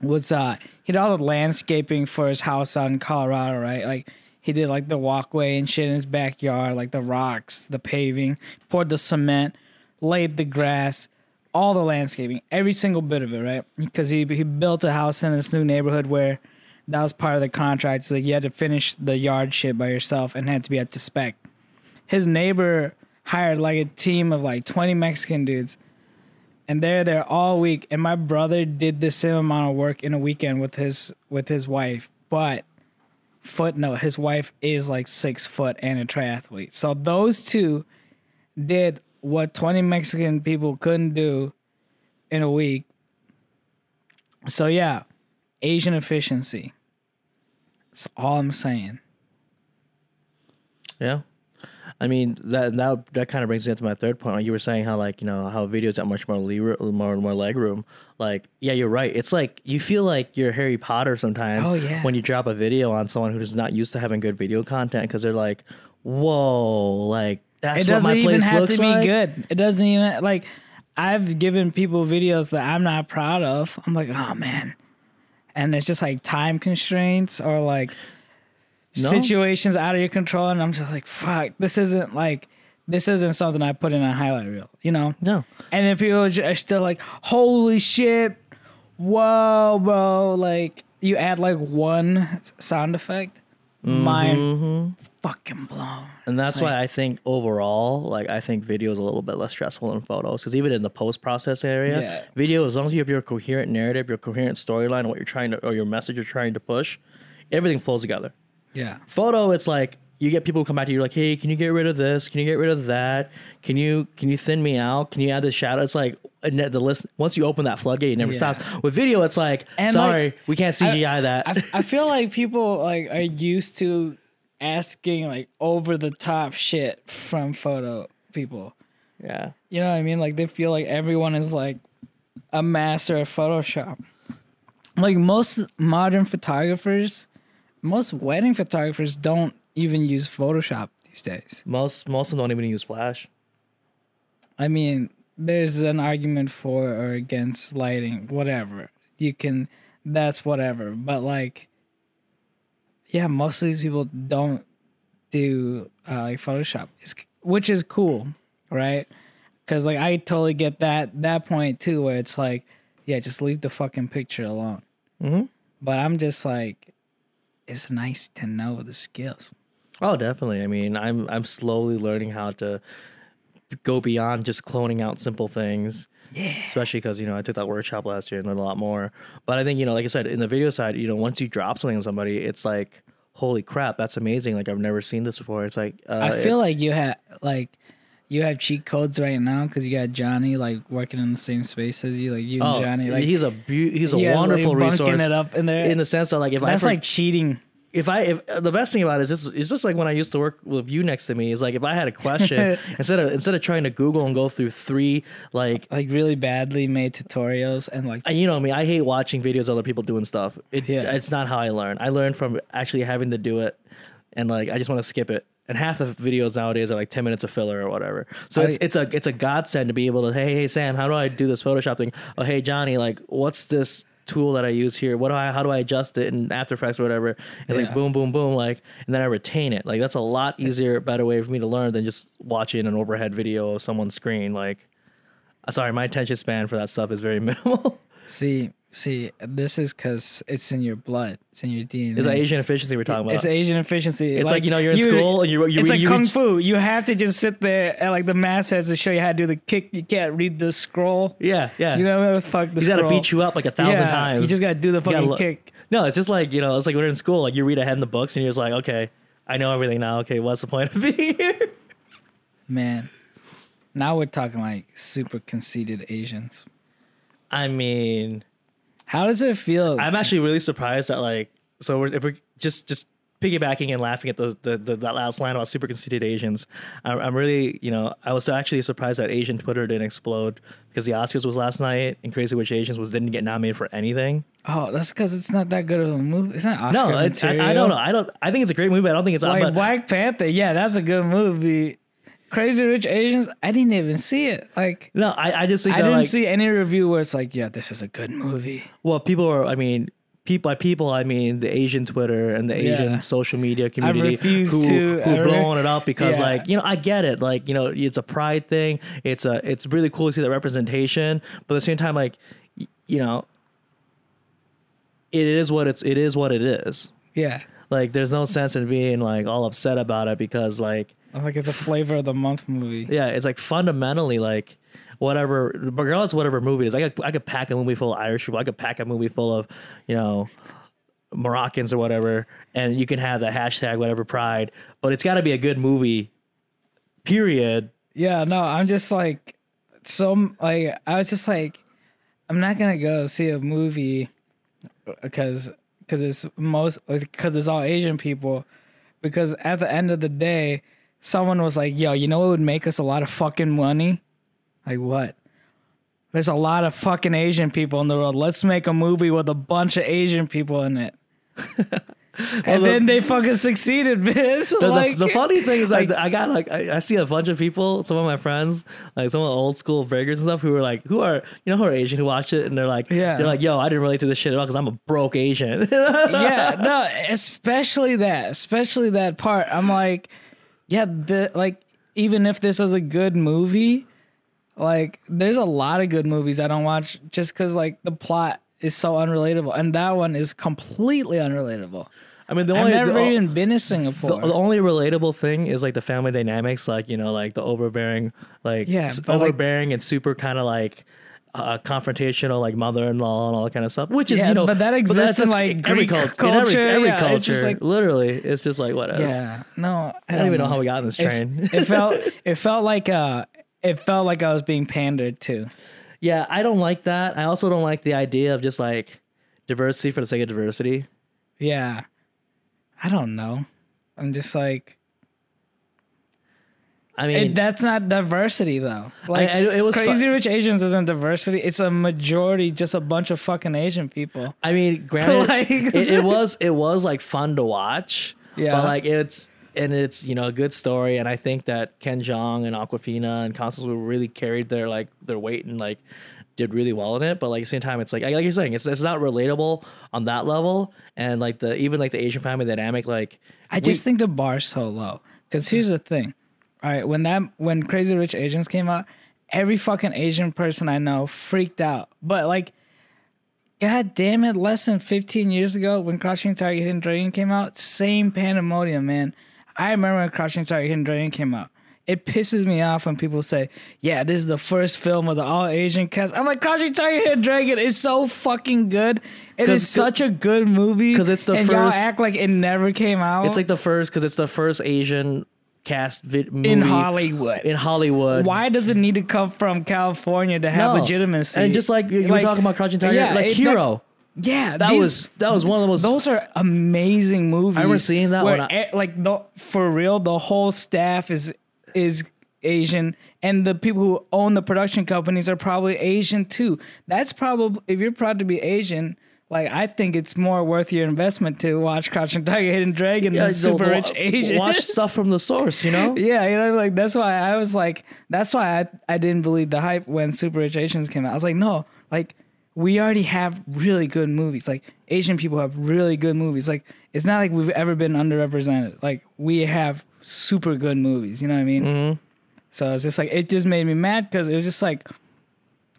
B: was uh he did all the landscaping for his house out in Colorado, right? Like he did like the walkway and shit in his backyard, like the rocks, the paving, poured the cement, laid the grass, all the landscaping, every single bit of it, right? Because he he built a house in this new neighborhood where that was part of the contract. So like you had to finish the yard shit by yourself and had to be up to spec. His neighbor hired like a team of like 20 Mexican dudes. And they're there all week. And my brother did the same amount of work in a weekend with his with his wife. But footnote, his wife is like six foot and a triathlete. So those two did what 20 Mexican people couldn't do in a week. So yeah, Asian efficiency. That's all I'm saying.
C: Yeah. I mean that that that kind of brings me to my third point. Like you were saying how like you know how videos have much more le- more more leg room. Like yeah, you're right. It's like you feel like you're Harry Potter sometimes
B: Oh, yeah.
C: when you drop a video on someone who's not used to having good video content because they're like, whoa, like that's
B: it
C: what
B: doesn't
C: my
B: even
C: place
B: have
C: looks
B: to be
C: like.
B: good. It doesn't even like I've given people videos that I'm not proud of. I'm like, oh man. And it's just like time constraints or like
C: No.
B: situations out of your control. And I'm just like, fuck, this isn't like this isn't something I put in a highlight reel, you know?
C: No.
B: And then people are still like, holy shit, whoa, bro. Like, you add like one sound effect, mind mm-hmm. fucking blown.
C: And that's why I think overall, like I think video is a little bit less stressful than photos because even in the post process area,
B: Yeah.
C: video as long as you have your coherent narrative, your coherent storyline, what you're trying to or your message you're trying to push, everything flows together.
B: Yeah.
C: Photo, it's like you get people who come back to you like, hey, can you get rid of this? Can you get rid of that? Can you can you thin me out? Can you add this shadow? It's like uh, the list once you open that floodgate, it never
B: Yeah.
C: stops. With video, it's like,
B: And,
C: sorry,
B: like,
C: we can't CGI that.
B: I, I feel like people like are used to asking like over the top shit from photo people.
C: yeah,
B: You know what I mean? Like they feel like everyone is like a master of Photoshop. Like most modern photographers, most wedding photographers don't even use Photoshop these days.
C: most most of them don't even use Flash.
B: I mean, there's an argument for or against lighting, whatever. You can, that's whatever. But like, yeah, most of these people don't do uh, like Photoshop, it's, which is cool, right? Because like I totally get that that point too, where it's like, yeah, just leave the fucking picture alone.
C: Mhm.
B: But I'm just like, it's nice to know the skills.
C: Oh, definitely. I mean, I'm I'm slowly learning how to go beyond just cloning out simple things.
B: Yeah.
C: Especially because you know I took that workshop last year and learned a lot more. But I think you know, like I said, in the video side, you know, once you drop something on somebody, it's like, holy crap, that's amazing! Like I've never seen this before. It's like uh,
B: I feel like you have like you have cheat codes right now because you got Johnny like working in the same space as you, like you and
C: oh,
B: Johnny. Like
C: he's a beau- he's a
B: like,
C: wonderful
B: bunking
C: resource
B: it up in there.
C: in the sense that like if I
B: That's like cheating.
C: if I if the best thing about it is just it's just like when I used to work with you next to me is like if I had a question instead of instead of trying to Google and go through three like
B: Like really badly made tutorials and like
C: I- you know me I hate watching videos of other people doing stuff it,
B: Yeah.
C: it's not how I learn I learn from actually having to do it and like I just want to skip it and half the videos nowadays are like 10 minutes of filler or whatever. So it's
B: I-
C: it's a it's a godsend to be able to hey hey Sam how do I do this Photoshop thing? Oh hey Johnny like what's this tool that I use here? What do I how do I adjust it in After Effects or whatever? It's like boom boom boom like and then I retain it. Like that's a lot easier better way for me to learn than just watching an overhead video of someone's screen like sorry my attention span for that stuff is very minimal.
B: See see this is because it's in your blood. It's in your DNA.
C: It's like Asian efficiency we're talking about.
B: It's Asian efficiency.
C: It's like, you know, you're in school and you- you
B: It's
C: read-
B: like
C: you
B: kung fu. You have to just sit there and like the master has to show you how to do the kick. You can't read the scroll.
C: yeah, yeah.
B: You know, fuck the
C: He's got to beat you up like a thousand
B: Yeah,
C: times.
B: You just gotta do the fucking
C: lo-
B: kick.
C: No, it's just like you know, it's like when you're in school, like you read ahead in the books, and you're just like, okay, I know everything now. Okay, what's the point of being here?
B: Man, now we're talking like super conceited Asians.
C: I mean,
B: How does it feel?
C: I'm actually really surprised that like, so we're, if we're just just piggybacking and laughing at the, the, the that last line about super conceited Asians, I'm, I'm really you know I was actually surprised that Asian Twitter didn't explode because the Oscars was last night and Crazy Rich Asians was didn't get nominated for anything.
B: Oh, that's because it's not that good of a movie. It's not Oscar
C: no, it's, I,
B: material.
C: I don't know. I don't. I think it's a great movie. I don't think it's
B: Like Black Panther, yeah, that's a good movie. Crazy Rich Asians, I didn't even see it. Like,
C: No, I, I just think
B: I
C: that
B: didn't
C: like,
B: see any review where it's like, yeah, this is a good movie.
C: well, people are. I mean, people by people, I mean the Asian Twitter and the Asian
B: Yeah.
C: social media community
B: refuse
C: who
B: to-
C: who
B: I re-
C: blowing it up because
B: Yeah.
C: like you know I get it. Like you know it's a pride thing. It's a it's really cool to see that representation, but at the same time, like y- you know, it is what it's it is what it is.
B: Yeah,
C: Like there's no sense in being like all upset about it because like
B: like it's a flavor of the month movie.
C: yeah, it's like fundamentally like whatever, regardless of whatever movie it is. I could I could pack a movie full of Irish people. I could pack a movie full of, you know, Moroccans or whatever, and you can have the hashtag whatever pride, but it's got to be a good movie. Period.
B: Yeah, no, I'm just like, so like, I was just like, I'm not gonna go see a movie uh, because because it's most because it's all Asian people. Because at the end of the day, someone was like, "Yo, you know what would make us a lot of fucking money? Like what? There's a lot of fucking Asian people in the world. Let's make a movie with a bunch of Asian people in it." and
C: the-
B: then they fucking succeeded, bitch.
C: The, the-
B: like,
C: the, funny thing is, like,
B: like-
C: I got like I, I see a bunch of people, some of my friends, like some of the old school breakers and stuff, who are like, who are you know who are Asian who watch it, and they're like,
B: Yeah.
C: they're like, yo, I didn't relate to this shit at all because I'm a broke Asian.
B: yeah, no, especially that, especially that part. I'm like, yeah, the like even if this was a good movie, like there's a lot of good movies I don't watch just because like the plot is so unrelatable, and that one is completely unrelatable.
C: I mean, the
B: I've
C: only
B: never
C: the,
B: even been to Singapore.
C: the only relatable thing is like the family dynamics, like you know, like the overbearing, like
B: Yeah, but, like-
C: overbearing and super kind of like. Uh, confrontational, like mother-in-law and all that kind of stuff, which is
B: Yeah,
C: you know,
B: but that
C: that's
B: exists in, like,
C: every
B: Greek
C: cult- in every,
B: culture,
C: every
B: yeah, it's just,
C: culture.
B: like-
C: literally, it's just like what else?
B: yeah, no, I,
C: I don't even know how we got on this
B: It-
C: train.
B: it felt it felt like uh it felt like I was being pandered to.
C: Yeah, I don't like that. I also don't like the idea of just like diversity for the sake of diversity.
B: Yeah. I don't know. I'm just like
C: I mean,
B: it, that's not diversity though. Like
C: I- it was fu-
B: Crazy Rich Asians isn't diversity. It's a majority, just a bunch of fucking Asian people.
C: I mean, granted,
B: Like-
C: it, it was it was like fun to watch.
B: Yeah.
C: but like it's and it's you know a good story, and I think that Ken Jeong and Awkwafina and Constance really carried their like their weight and like did really well in it. But like at the same time, it's like like you're saying, it's it's not relatable on that level, and like the even like the Asian family dynamic, like
B: I just think the bar's so low. Because here's the thing. All right, when that when Crazy Rich Asians came out, every fucking Asian person I know freaked out. But like, god damn it, less than 15 years ago when Crouching Tiger Hidden Dragon came out, same pandemonium, man. I remember when Crouching Tiger Hidden Dragon came out. It pisses me off when people say, "Yeah, this is the first film of the all Asian cast." I'm like, "Crouching Tiger Hidden Dragon is so fucking good. It is such a good movie."
C: Because it's the
B: and y'all
C: first-
B: act like it never came out.
C: it's like the first because it's the first Asian cast vid-
B: in Hollywood.
C: in Hollywood.
B: Why does it need to come from California to have
C: No.
B: legitimacy?
C: And just like you you were talking about Crouching Tiger,
B: yeah,
C: like
B: it-
C: Hero.
B: yeah,
C: That
B: these-
C: was that was one of the most
B: Those are amazing movies.
C: I remember seeing that one. I-
B: like the, for real, the whole staff is is Asian, and the people who own the production companies are probably Asian too. That's probably if you're proud to be Asian. Like I think it's more worth your investment to watch Crouching Tiger, Hidden Dragon
C: Yeah,
B: than Super Rich Asians.
C: Watch stuff from the source, you know.
B: Yeah, you know, like that's why I was like, that's why I, I didn't believe the hype when Super Rich Asians came out. I was like, no, like we already have really good movies. Like Asian people have really good movies. Like it's not like we've ever been underrepresented. Like we have super good movies. You know what I mean?
C: Mm-hmm.
B: So it's just like it just made me mad because it was just like,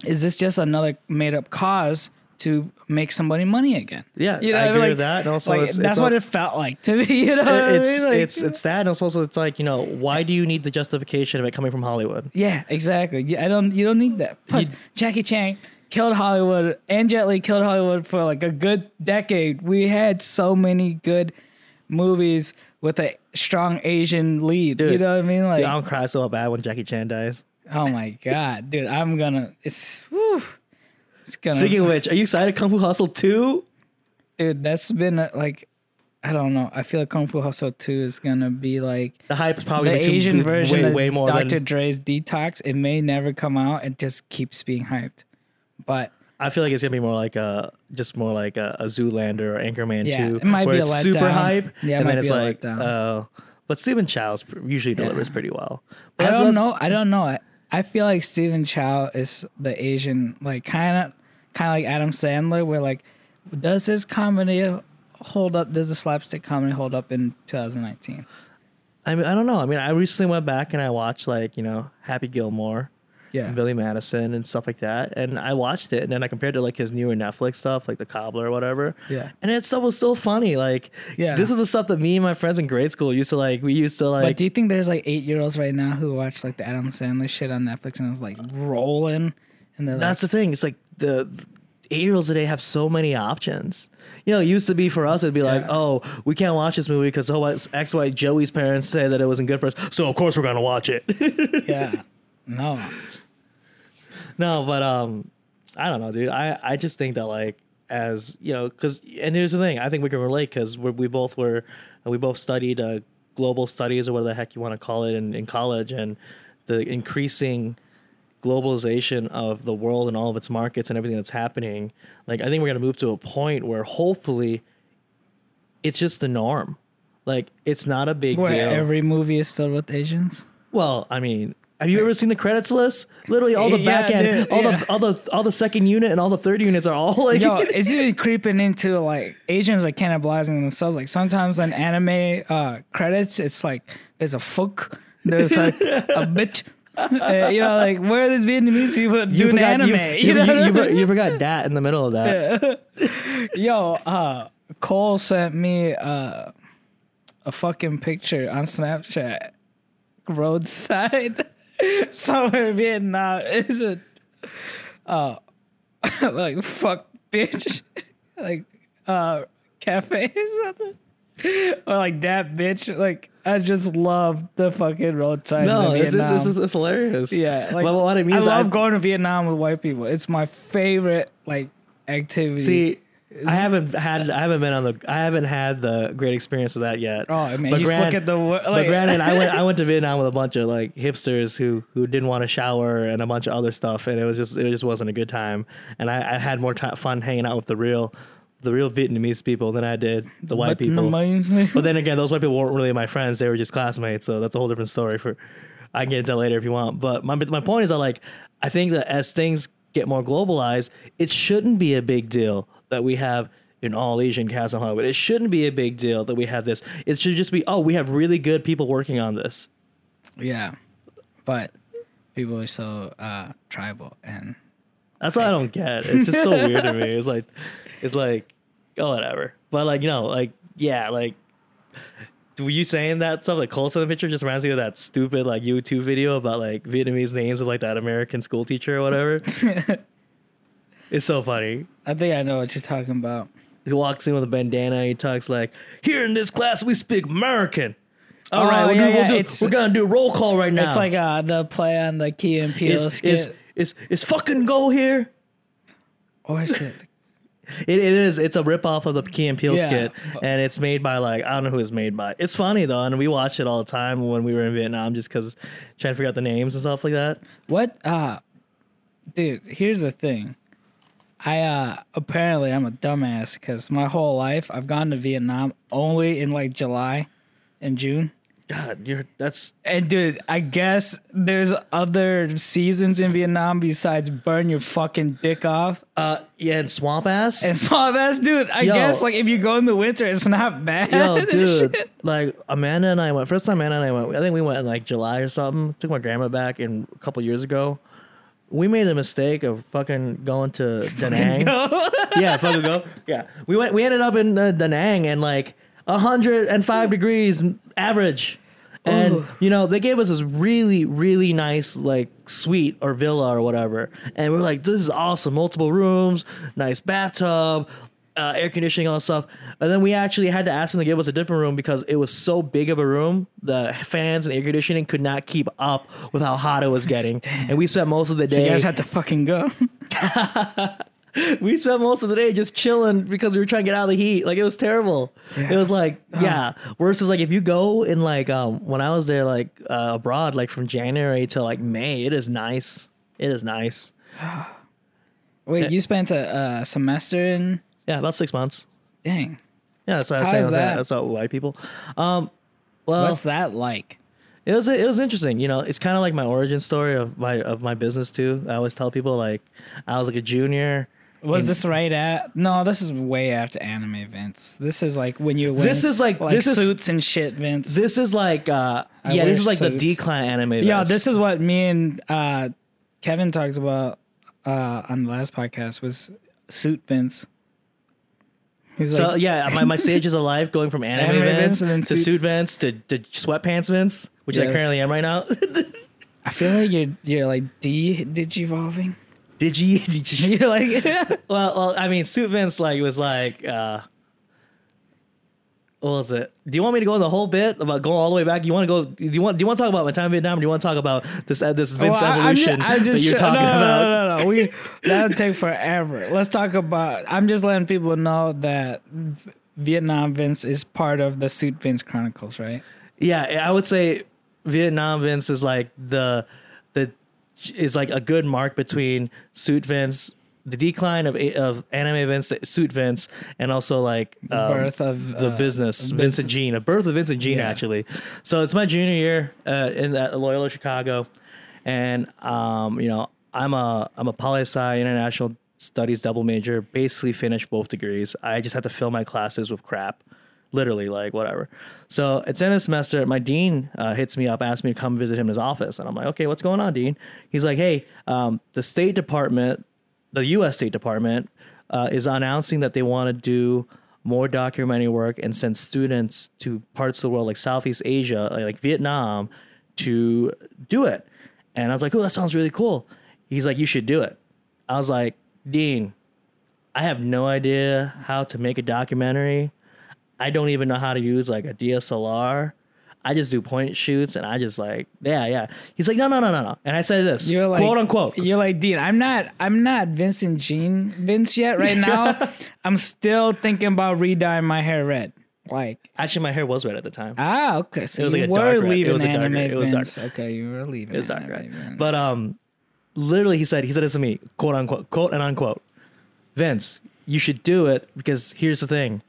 B: is this just another made up cause? To make somebody money again,
C: Yeah,
B: you know,
C: I agree
B: like-
C: with that. And also,
B: like,
C: it's,
B: that's
C: it's
B: what
C: al-
B: it felt like to me. You know, what I
C: it's
B: mean? Like-
C: it's it's that. And it's also it's like you know why do you need the justification of it coming from Hollywood?
B: Yeah, exactly. Yeah, I don't. You don't need that. Plus, Jackie Chan killed Hollywood, and Jet Li killed Hollywood for like a good decade. We had so many good movies with a strong Asian lead. you know what I mean? Like,
C: Dude, I don't cry so bad when Jackie Chan dies.
B: oh my god, dude, I'm gonna. It's. Whew, it's gonna.
C: Speaking of which, are you excited? Kung Fu Hustle two?
B: dude, that's been uh, like. I don't know. I feel like Kung Fu Hustle 2 is gonna be like
C: The hype is probably
B: the Asian version
C: way,
B: of
C: way more
B: Dr.
C: than.
B: Dre's Detox. It may never come out. It just keeps being hyped. But
C: I feel like it's gonna be more like a just more like a, a Zoolander or Anchorman
B: Yeah,
C: two,
B: it might
C: where
B: be a
C: it's super hype,
B: Yeah, it
C: and
B: might
C: then it's
B: be a
C: like, uh, but Stephen Chow's usually delivers
B: Yeah.
C: pretty well.
B: I
C: But that's
B: don't know. I don't know. I, feel like Stephen Chow is the Asian, like kind of, kind of like Adam Sandler, where like, does his comedy hold up? Does the slapstick comedy hold up in 2019?
C: I mean, I don't know. I mean, I recently went back and I watched like you know Happy Gilmore,
B: Yeah,
C: Billy Madison, and stuff like that, and I watched it, and then I compared it to like his newer Netflix stuff, like The Cobbler or whatever.
B: Yeah.
C: and that stuff was still funny. Like,
B: Yeah.
C: this is the stuff that me and my friends in grade school used to like. We used to
B: but
C: like.
B: do you think there's like eight year olds right now who watch like the Adam Sandler shit on Netflix and is like rolling? And they're
C: That's the thing. It's like the eight year olds today have so many options. You know, it used to be for us, it'd be like, oh, we can't watch this movie because X, Y, Joey's parents say that it wasn't good for us. So, of course, we're going to watch it.
B: yeah, no,
C: no, but, um, I don't know, dude. I, I just think that, like, as, you know, because, and here's the thing I think we can relate because we both were, we both studied uh, global studies or whatever the heck you want to call it in, in college and the increasing globalization of the world and all of its markets and everything that's happening, like I think we're gonna move to a point where hopefully it's just the norm. Like it's not a big
B: where
C: deal.
B: every movie is filled with Asians.
C: well, I mean, have you ever seen the credits list? Literally all the
B: Yeah,
C: back end,
B: dude,
C: all
B: yeah.
C: the all the all the second unit and all the third units are all like
B: Yo, it's even creeping into like Asians are cannibalizing themselves. Like sometimes on anime uh, credits, it's like there's a fuck, there's like a bitch. Uh, you know, like where are these Vietnamese people
C: you
B: doing
C: forgot
B: anime?
C: you,
B: You,
C: you,
B: know
C: you, you, you forgot dat in the middle of that.
B: Yo, uh, Cole sent me uh, a fucking picture on Snapchat, roadside, somewhere in Vietnam. Is it? Uh, like fuck, bitch, like uh, cafe or something. or like that bitch. Like I just love the fucking road signs
C: No,
B: in
C: it's, it's,
B: Vietnam.
C: it's, it's hilarious.
B: yeah, like
C: but what I mean
B: I
C: is
B: love
C: I-
B: going to Vietnam with white people. It's my favorite like activity.
C: See, I haven't had I haven't been on the I haven't had the great experience with that yet.
B: oh I mean,
C: but
B: you just look at the wo-
C: but granted, I went I went to Vietnam with a bunch of like hipsters who who didn't want to shower and a bunch of other stuff, and it was just it just wasn't a good time. And I, I had more ti fun hanging out with the real the real Vietnamese people than I did the white
B: But
C: people. But then again, those white people weren't really my friends; they were just classmates. So that's a whole different story. For I can get into that later if you want. But my my point is that like I think that as things get more globalized, it shouldn't be a big deal that we have an all Asian cast in Hollywood. It shouldn't be a big deal that we have this. It should just be oh, we have really good people working on this.
B: yeah, but people are so uh, tribal and
C: That's what I don't get. It's just so weird to me. It's like, it's like, oh whatever. But like you know, like yeah, like. Were you saying that stuff like to the picture just reminds me of that stupid like YouTube video about like Vietnamese names of like that American school teacher or whatever? it's so funny.
B: I think I know what you're talking about.
C: He walks in with a bandana. He talks like, "Here in this class, we speak American." All
B: Oh,
C: right, we're,
B: yeah,
C: gonna,
B: yeah,
C: we'll do, we're gonna do a roll call right now.
B: It's like uh, the play on the Key and Peele skit.
C: is is fucking go here.
B: or is it?
C: It, it is. It's a ripoff of the Key and Peele
B: Yeah,
C: skit, and it's made by like I don't know who it's made by. It's funny though, and we watched it all the time when we were in Vietnam, just because trying to figure out the names and stuff like that.
B: What? Uh, dude, here's the thing. I uh apparently I'm a dumbass because my whole life I've gone to Vietnam only in like July and June.
C: God, you're that's
B: And dude, I guess there's other seasons in Vietnam besides burn your fucking dick off
C: uh yeah, and swamp ass.
B: and swamp ass, dude. I
C: Yo.
B: guess like if you go in the winter, it's not bad.
C: Yo, dude, like Amanda and I went. First time Amanda and I went, I think we went in like July or something. Took my grandma back in a couple years ago. We made a mistake of fucking going to Da Nang. yeah, fucking go. Yeah, we went. We ended up in uh, Da Nang and like hundred and five degrees average. And
B: Ooh.
C: you know they gave us this really, really nice like suite or villa or whatever, and we are like, "This is awesome! Multiple rooms, nice bathtub, uh, air conditioning, all that stuff." And then we actually had to ask them to give us a different room because it was so big of a room. The fans and air conditioning could not keep up with how hot it was getting, and we spent most of the
B: So
C: day.
B: you guys had to fucking go.
C: we spent most of the day just chilling because we were trying to get out of the heat. Like it was terrible.
B: Yeah.
C: It was like yeah. Worse is like if you go in like um when I was there like uh, abroad like from January to like May, it is nice. It is nice.
B: Wait, you spent a, a semester in?
C: Yeah, about six months.
B: Dang,
C: Yeah, that's what I was
B: How
C: saying.
B: is that?
C: That's what white people. Um, well,
B: what's that like?
C: it was it was interesting. You know, it's kind of like my origin story of my of my business too. I always tell people like I was like a junior.
B: Was this right at? No, this is way after anime events. This is like when you're
C: This is like- this is-
B: suits and shit, Vince.
C: This is like uh
B: I
C: yeah, this
B: wear
C: is like the decline anime.
B: yeah,
C: events.
B: this is what me and uh, Kevin talked about uh, on the last podcast was suit Vince. He's
C: So
B: like,
C: yeah, my, my stage is alive, going from anime,
B: Anime
C: Vince
B: Vince
C: to
B: suit-
C: suit Vince to, to sweatpants Vince, which I currently am right now.
B: I feel like you're you're like de digivolving.
C: Did you?
B: You're like,
C: Well, well, I mean, suit Vince like was like, uh, what was it? Do you want me to go in the whole bit about going all the way back? You want to go? Do you want? Do you want to talk about my time in Vietnam? Or do you want to talk about this uh, this Vince
B: Well, I- I'm ju-
C: evolution
B: I just
C: that you're talking
B: no, no,
C: about?
B: No, no, no, We that'll take forever. Let's talk about. I'm just letting people know that Vietnam Vince is part of the Suit Vince Chronicles, right?
C: Yeah, I would say Vietnam Vince is like the the is like a good mark between suit Vince, the decline of of anime Vince, suit Vince, and also like um,
B: birth of,
C: the
B: uh,
C: business
B: of
C: Vince and Gene, a birth of Vince and Gene
B: Yeah.
C: actually. So it's my junior year uh, in at Loyola Chicago, and um, you know I'm a I'm a poli sci international studies double major. Basically finished both degrees. I just had to fill my classes with crap literally like whatever. So it's in the semester. My dean uh, hits me up, asks me to come visit him in his office, and I'm like, okay, what's going on, dean? He's like, hey, um, the State Department, the U.S. State Department, uh, is announcing that they want to do more documentary work and send students to parts of the world like Southeast Asia, like, like Vietnam, to do it. And I was like, oh, that sounds really cool. He's like, you should do it. I was like, Dean, I have no idea how to make a documentary. I don't even know how to use like a DSLR. I just do point shoots and I just like, yeah, yeah. He's like, no, no, no, no, no. And I said this,
B: You're like
C: quote unquote.
B: You're like Dean. I'm not. I'm not Vincent Gene Vince yet. Right now, I'm still thinking about redyeing my hair red. Like
C: Actually, my hair was red at the time.
B: ah, okay. So
C: It was like a
B: were
C: dark red. It
B: leaving
C: was a dark red. It was dark.
B: Okay, you were leaving.
C: It was dark red.
B: Vince.
C: But um, literally, he said he said this to me, quote unquote, quote and unquote. Vince, you should do it because here's the thing.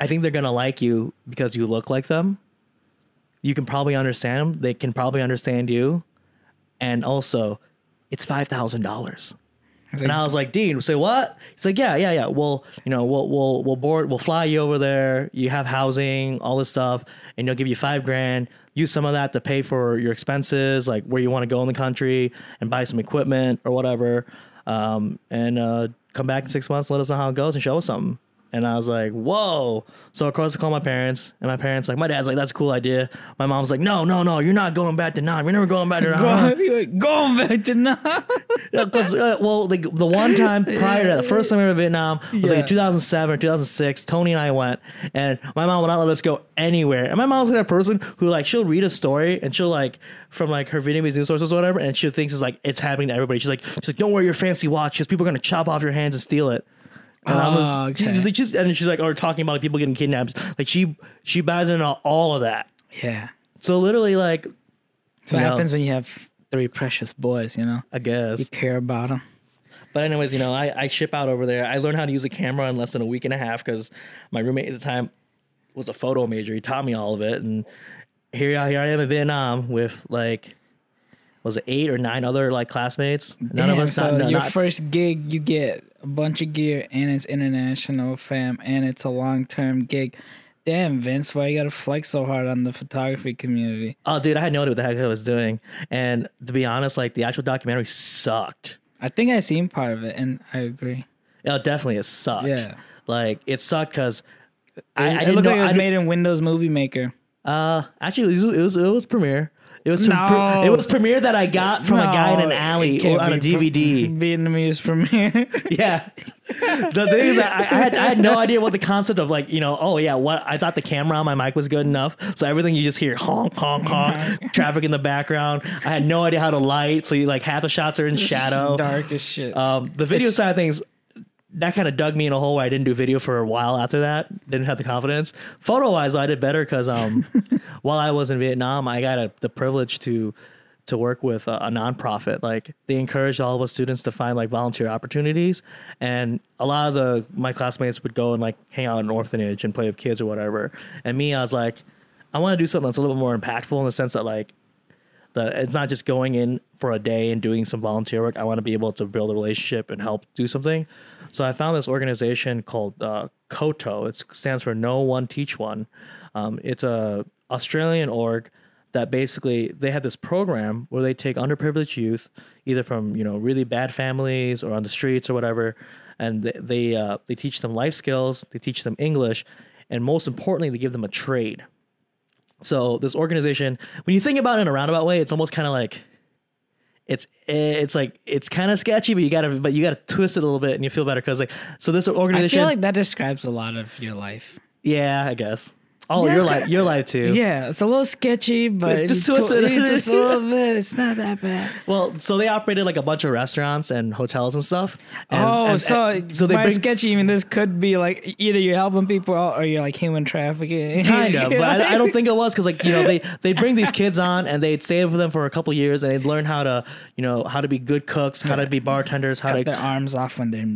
C: I think they're gonna like you because you look like them. You can probably understand them. They can probably understand you, and also, it's five thousand dollars. And I was like, Dean, say what? He's like, yeah, yeah, yeah. We'll, you know, we'll we'll we'll board, we'll fly you over there. You have housing, all this stuff, and they'll give you five grand. Use some of that to pay for your expenses, like where you want to go in the country, and buy some equipment or whatever. Um, and uh, come back in six months, let us know how it goes, and show us something. And I was like, whoa. So of course I called my parents, and my parents like, my dad's like, that's a cool idea. My mom's like, no, no, no, you're not going back to Nam. You're never going back to Nam.
B: Go, like, going back to now.
C: Yeah, because uh, well, the the one time prior to the first time we were in Vietnam was like
B: Yeah.
C: in 2007 or 2006. Tony and I went, and my mom would not let us go anywhere. And my mom's kind of person who like she'll read a story and she'll like from like her Vietnamese news sources or whatever, and she thinks it's like it's happening to everybody. She's like, she's like, don't wear your fancy watch because people are gonna chop off your hands and steal it. And I was,
B: Oh,
C: she's,
B: okay.
C: she's, and she's like, or talking about people getting kidnapped. Like she she buys into all of that.
B: yeah.
C: So literally, like,
B: So
C: you
B: what
C: know,
B: happens when you have three precious boys? You know,
C: I guess.
B: you care about them.
C: But anyways, you know, I, I ship out over there. I learned how to use a camera in less than a week and a half because my roommate at the time was a photo major. He taught me all of it, and here, I- here I am in Vietnam with like, was it eight or nine other like classmates? None of us.
B: So
C: not, no,
B: your
C: not-
B: first gig, you get a bunch of gear, and it's international, fam, and it's a long term gig. Damn, Vince, why you gotta flex so hard on the photography community?
C: oh, dude, I had no idea what the heck I was doing. And to be honest, like the actual documentary sucked.
B: I think I seen part of it, and I agree.
C: Oh, definitely, it sucked.
B: Yeah.
C: Like it sucked because
B: It,
C: I, I didn't
B: looked
C: know.
B: like it was made in Windows Movie Maker.
C: Uh, actually, it was it was, it was Premiere. It was some pre- it was Premiere that I got from a guy in an alley or on a
B: be pre-
C: DVD.
B: Vietnamese premiere.
C: yeah. The thing is, I, I had I had no idea what the concept of like you know oh yeah what I thought the camera on my mic was good enough so everything you just hear honk honk honk traffic in the background I had no idea how to light so you like half the shots are in shadow
B: Dark as shit.
C: um the video
B: It's-
C: side of things that kind of dug me in a hole where I didn't do video for a while after that didn't have the confidence photo wise I did better because um while I was in Vietnam I got a, the privilege to to work with a, a nonprofit. Like they encouraged all of us students to find like volunteer opportunities, and a lot of the my classmates would go and like hang out in an orphanage and play with kids or whatever. And me, I was like, I want to do something that's a little bit more impactful in the sense that like that it's not just going in for a day and doing some volunteer work. I want to be able to build a relationship and help do something. So I found this organization called uh, KOTO. It stands for Know One Teach One. Um, it's a Australian org that basically they have this program where they take underprivileged youth, either from you know really bad families or on the streets or whatever, and they they, uh, they teach them life skills, they teach them English, and most importantly, they give them a trade. So this organization, when you think about it in a roundabout way, it's almost kind of like it's eh, it's like it's kind of sketchy, but you gotta but you gotta twist it a little bit and you feel better because like so this organization.
B: I feel like that describes a lot of your life.
C: yeah, I guess. Oh,
B: Yeah,
C: your
B: it's
C: life,
B: kinda-
C: your life too.
B: Yeah, it's a little sketchy, but
C: Just
B: it's just a little bit. It's not that bad.
C: Well, so they operated like a bunch of restaurants and hotels and stuff. And-
B: oh,
C: and-
B: so
C: and- so they
B: by
C: bring
B: sketchy, I mean this could be like either you're helping people out or you're like human trafficking.
C: kind of, but I, I don't think it was because like you know they they bring these kids on and they'd stay with them for a couple years and they'd learn how to you know how to be good cooks, how to be bartenders, how
B: cut
C: to
B: their arms off when they're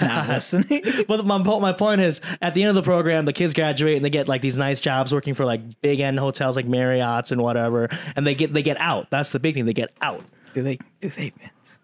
B: not listening.
C: But my, my point is, at the end of the program, the kids graduate and they get like these nice jobs working for like big end hotels like Marriott's and whatever, and they get they get out. That's the big thing. They get out.
B: do they? Do they, Vince?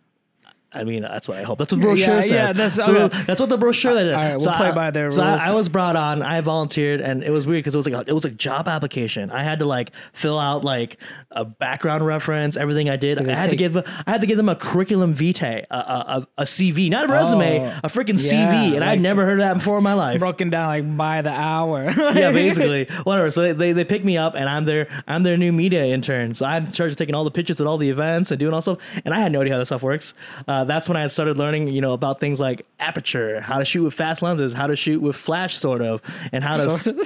C: I mean, that's what I hope. That's what the brochure
B: Yeah,
C: says.
B: yeah, that's-
C: so
B: okay.
C: that's what the brochure says.
B: All right, we'll
C: so
B: play
C: I,
B: by their
C: so I-
B: rules.
C: I, was brought on. I volunteered, and it was weird because it was like a, it was a job application. I had to like fill out like a background reference, everything I did. I had to give I had to give them a curriculum vitae, a, a, a, CV, not a resume,
B: Oh,
C: a freaking
B: yeah,
C: CV, and I'd never heard of that before in my life.
B: Broken down like by the hour.
C: yeah, basically, whatever. So they, they they pick me up, and I'm their I'm their new media intern. So I'm in charge of taking all the pictures at all the events and doing all stuff. And I had no idea how this stuff works. Uh, uh, that's when I started learning, you know, about things like aperture, how to shoot with fast lenses, how to shoot with flash, sort of, and how to
B: Sort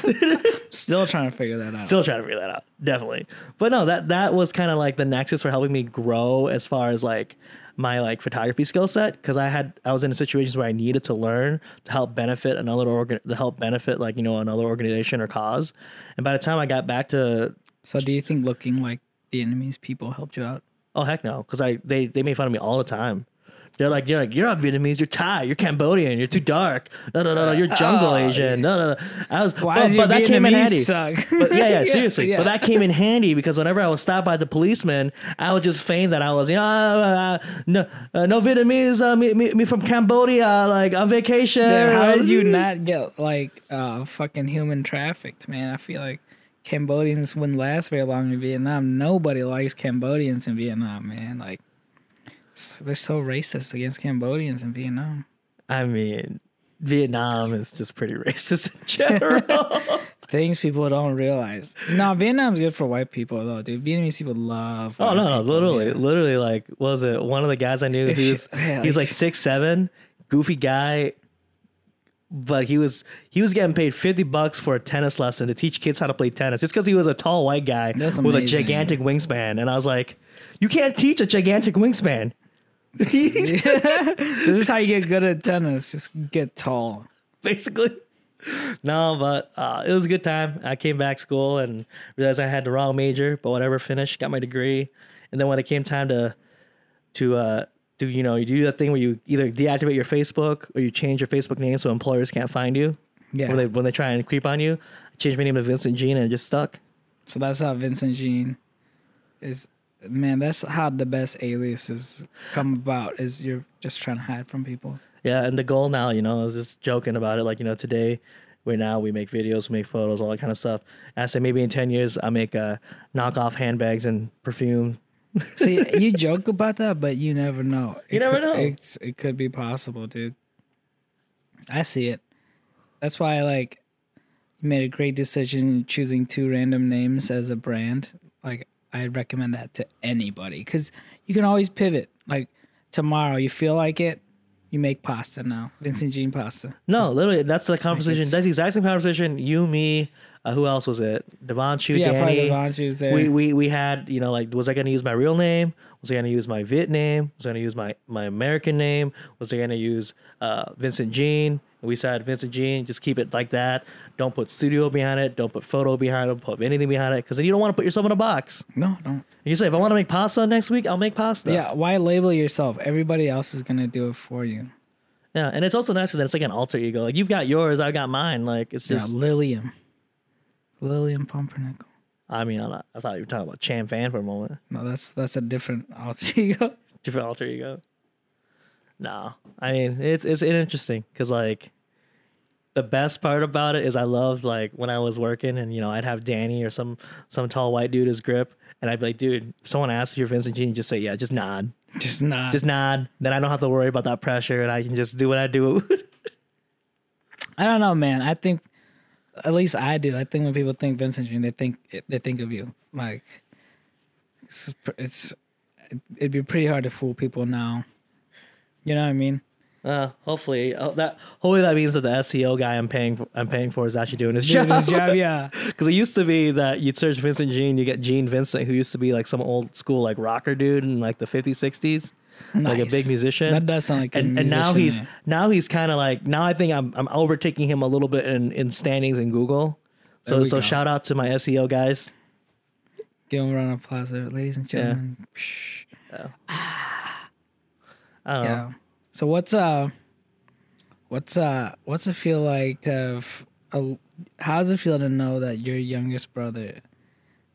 B: Still trying to figure that out.
C: Still trying to figure that out, definitely. But no, that that was kind of like the nexus for helping me grow as far as like my like photography skill set because I had I was in situations where I needed to learn to help benefit another organ to help benefit like you know another organization or cause. And by the time I got back to
B: so do you think looking like Vietnamese people helped you out?
C: oh heck no because I they they made fun of me all the time. They're like, you're like, you're not Vietnamese, you're Thai, you're Cambodian, you're too dark. No, no, no, no, you're jungle
B: Oh,
C: Asian. No, no, no. I was,
B: Why
C: but, but that came in
B: Vietnamese
C: handy.
B: suck?
C: But yeah, yeah, seriously.
B: yeah.
C: But that came in handy because whenever I was stopped by the policeman, I would just feign that I was, you know, uh, uh, no, uh, no Vietnamese, uh, me, me, me from Cambodia, like on vacation.
B: Dude, how did you not get like uh fucking human trafficked, man? I feel like Cambodians wouldn't last very long in Vietnam. Nobody likes Cambodians in Vietnam, man. Like they're so racist against Cambodians in Vietnam.
C: I mean, Vietnam is just pretty racist in general.
B: Things people don't realize. No, Vietnam's good for white people though, dude. Vietnamese people love.
C: oh no, no, literally, literally, like, what was it one of the guys I knew? He was
B: yeah,
C: he was
B: like-
C: six seven, goofy guy. But he was he was getting paid fifty bucks for a tennis lesson to teach kids how to play tennis. Just because he was a tall white guy with a gigantic wingspan, and I was like, you can't teach a gigantic wingspan.
B: This is how you get good at tennis. Just get tall.
C: basically. No, but uh, it was a good time. I came back school and realized I had the wrong major, but whatever, finished, got my degree, and then when it came time to to uh, do you know you do that thing where you either deactivate your Facebook or you change your Facebook name so employers can't find you
B: Yeah.
C: when they when they try and creep on you. I changed my name to Vincent Gene and it just stuck.
B: So that's how Vincent Gene is. Man, that's how the best aliases come about. Is you're just trying to hide from people.
C: Yeah, and the goal now, you know, I was just joking about it. Like, you know, today, where now we make videos, we make photos, all that kind of stuff. And I said maybe in 10 years, I'll make uh, knockoff handbags and perfume.
B: See, you joke about that, but you never know.
C: You
B: It
C: never
B: could-
C: know.
B: It's, it could be possible, dude. I see it. That's why, like, you made a great decision choosing two random names as a brand. Like, I recommend that to anybody because you can always pivot. Like, tomorrow, you feel like it, you make pasta now. Vincent Gene pasta.
C: No, literally, that's the conversation. That's the exact same conversation. You, me, uh, who else was it? Devonchu,
B: Yeah,
C: Danny.
B: Devanchu's there.
C: we, we we had you know like was I going to use my real name? Was I going to use my Viet name? Was I going to use my my American name? Was I going to use uh, Vincent Gene? And we said Vincent Gene, just keep it like that. Don't put studio behind it. Don't put photo behind it. Don't put anything behind it because then you don't want to put yourself in a box.
B: no, don't.
C: You say if I want to make pasta next week, I'll make pasta.
B: Yeah, why label yourself? Everybody else is gonna do it for you.
C: yeah, and it's also nice that it's like an alter ego. Like you've got yours, I've got mine. Like it's just.
B: yeah, Lillian. Lillian Pumpernickel.
C: I mean, not, I thought you were talking about Chan Fan for a moment.
B: No, that's that's a different alter ego.
C: different alter ego. No, I mean it's it's interesting because like the best part about it is I loved like when I was working and you know I'd have Danny or some some tall white dude as grip and I'd be like, dude, if someone asks if you're Vincent Gene, just say yeah, just nod,
B: Just nod,
C: just nod. Then I don't have to worry about that pressure and I can just do what I do.
B: I don't know, man. I think, at least I do. I think when people think Vincent Gene, they think they think of you. Like, it's, it's it'd be pretty hard to fool people now. You know what I mean?
C: uh, hopefully uh, that hopefully that means that the SEO guy I'm paying for, I'm paying for is actually doing his
B: Doing
C: job.
B: his job, yeah.
C: Because it used to be that you'd search Vincent Gene, you get Gene Vincent, who used to be like some old school like rocker dude in like the 50s, 60s, like a big musician.
B: That does sound like a
C: and, and now he's now he's kind of like now I think I'm I'm overtaking him a little bit in, in standings in Google. So so
B: go.
C: shout out to my SEO guys.
B: Give him a round of applause, ladies and gentlemen.
C: Don't know.
B: Yeah. So what's uh, what's uh, what's it feel like to have a, how does it feel to know that your youngest brother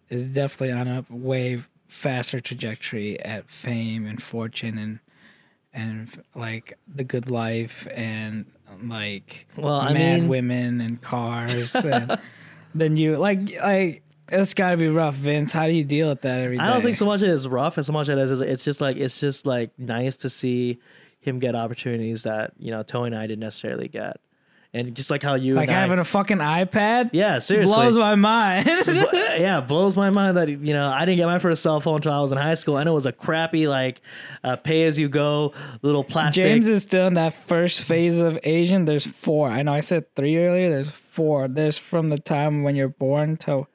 B: is definitely on a way faster trajectory at fame and fortune and and like the good life and like
C: Well, I
B: mad
C: mean-
B: women and cars and then you like like it's got to be rough, Vince. How do you deal with that every day?
C: I don't think so much as rough as so much as it's just like it's just like nice to see him get opportunities that you know Tony and I didn't necessarily get. And just like how you
B: Like having a fucking iPad.
C: yeah, seriously,
B: blows my mind.
C: yeah, blows my mind that you know I didn't get my first cell phone until I was in high school, and it was a crappy like uh, pay as you go little plastic.
B: James is still in that first phase of Asian. There's four. I know I said three earlier. There's four. There's from the time when you're born till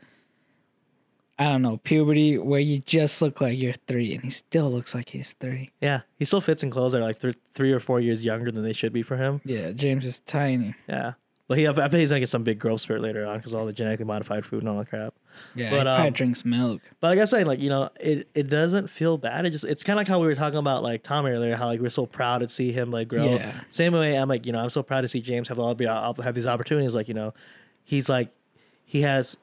B: I don't know puberty, where you just look like you're three, and he still looks like he's three.
C: yeah, he still fits in clothes that are like th- three or four years younger than they should be for him.
B: Yeah, James is tiny.
C: Yeah, but he I bet he's gonna get some big growth spurt later on because all the genetically modified food and all that crap.
B: Yeah,
C: But,
B: he probably
C: um,
B: drinks milk.
C: But like I said, like you know, it it doesn't feel bad. It just it's kind of like how we were talking about like Tom earlier, how like we're so proud to see him like grow.
B: Yeah.
C: Same way, I'm like you know I'm so proud to see James have all be have these opportunities. Like you know, he's like he has.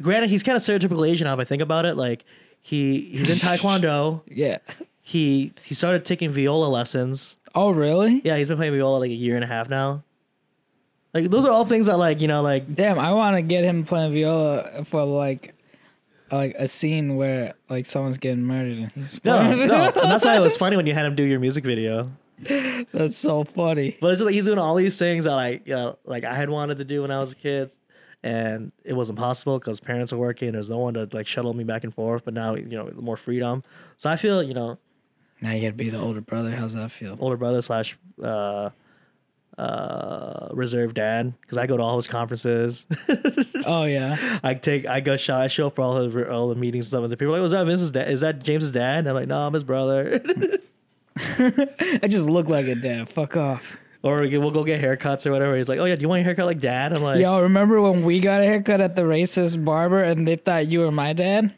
C: Granted, he's kind of stereotypical Asian. Now, if I think about it, like he he's in Taekwondo.
B: Yeah.
C: he he started taking viola lessons.
B: Oh really?
C: Yeah, he's been playing viola like a year and a half now. Like those are all things that like you know like
B: Damn, I want to get him playing viola for like, like a scene where like someone's getting murdered and he's
C: no no. And that's why it was funny when you had him do your music video.
B: That's so funny.
C: But it's just like he's doing all these things that like you know, like I had wanted to do when I was a kid, and it was impossible because parents are working. There's no one to like shuttle me back and forth. But now you know more freedom. So I feel you know
B: Now you gotta be the older brother. How's that feel?
C: older brother slash uh, uh, reserve dad because I go to all his conferences.
B: Oh yeah.
C: I take I go show I show up for all his all the meetings and stuff. And the people are like, "Was that Vince's dad? Is that James's dad?" And I'm like, "No, I'm his brother."
B: I just look like a dad. Fuck off.
C: Or we- we'll go get haircuts or whatever. He's like, "Oh yeah, do you want your haircut like dad?" I'm like,
B: Yo, remember when we got a haircut at the racist barber and they thought you were my dad?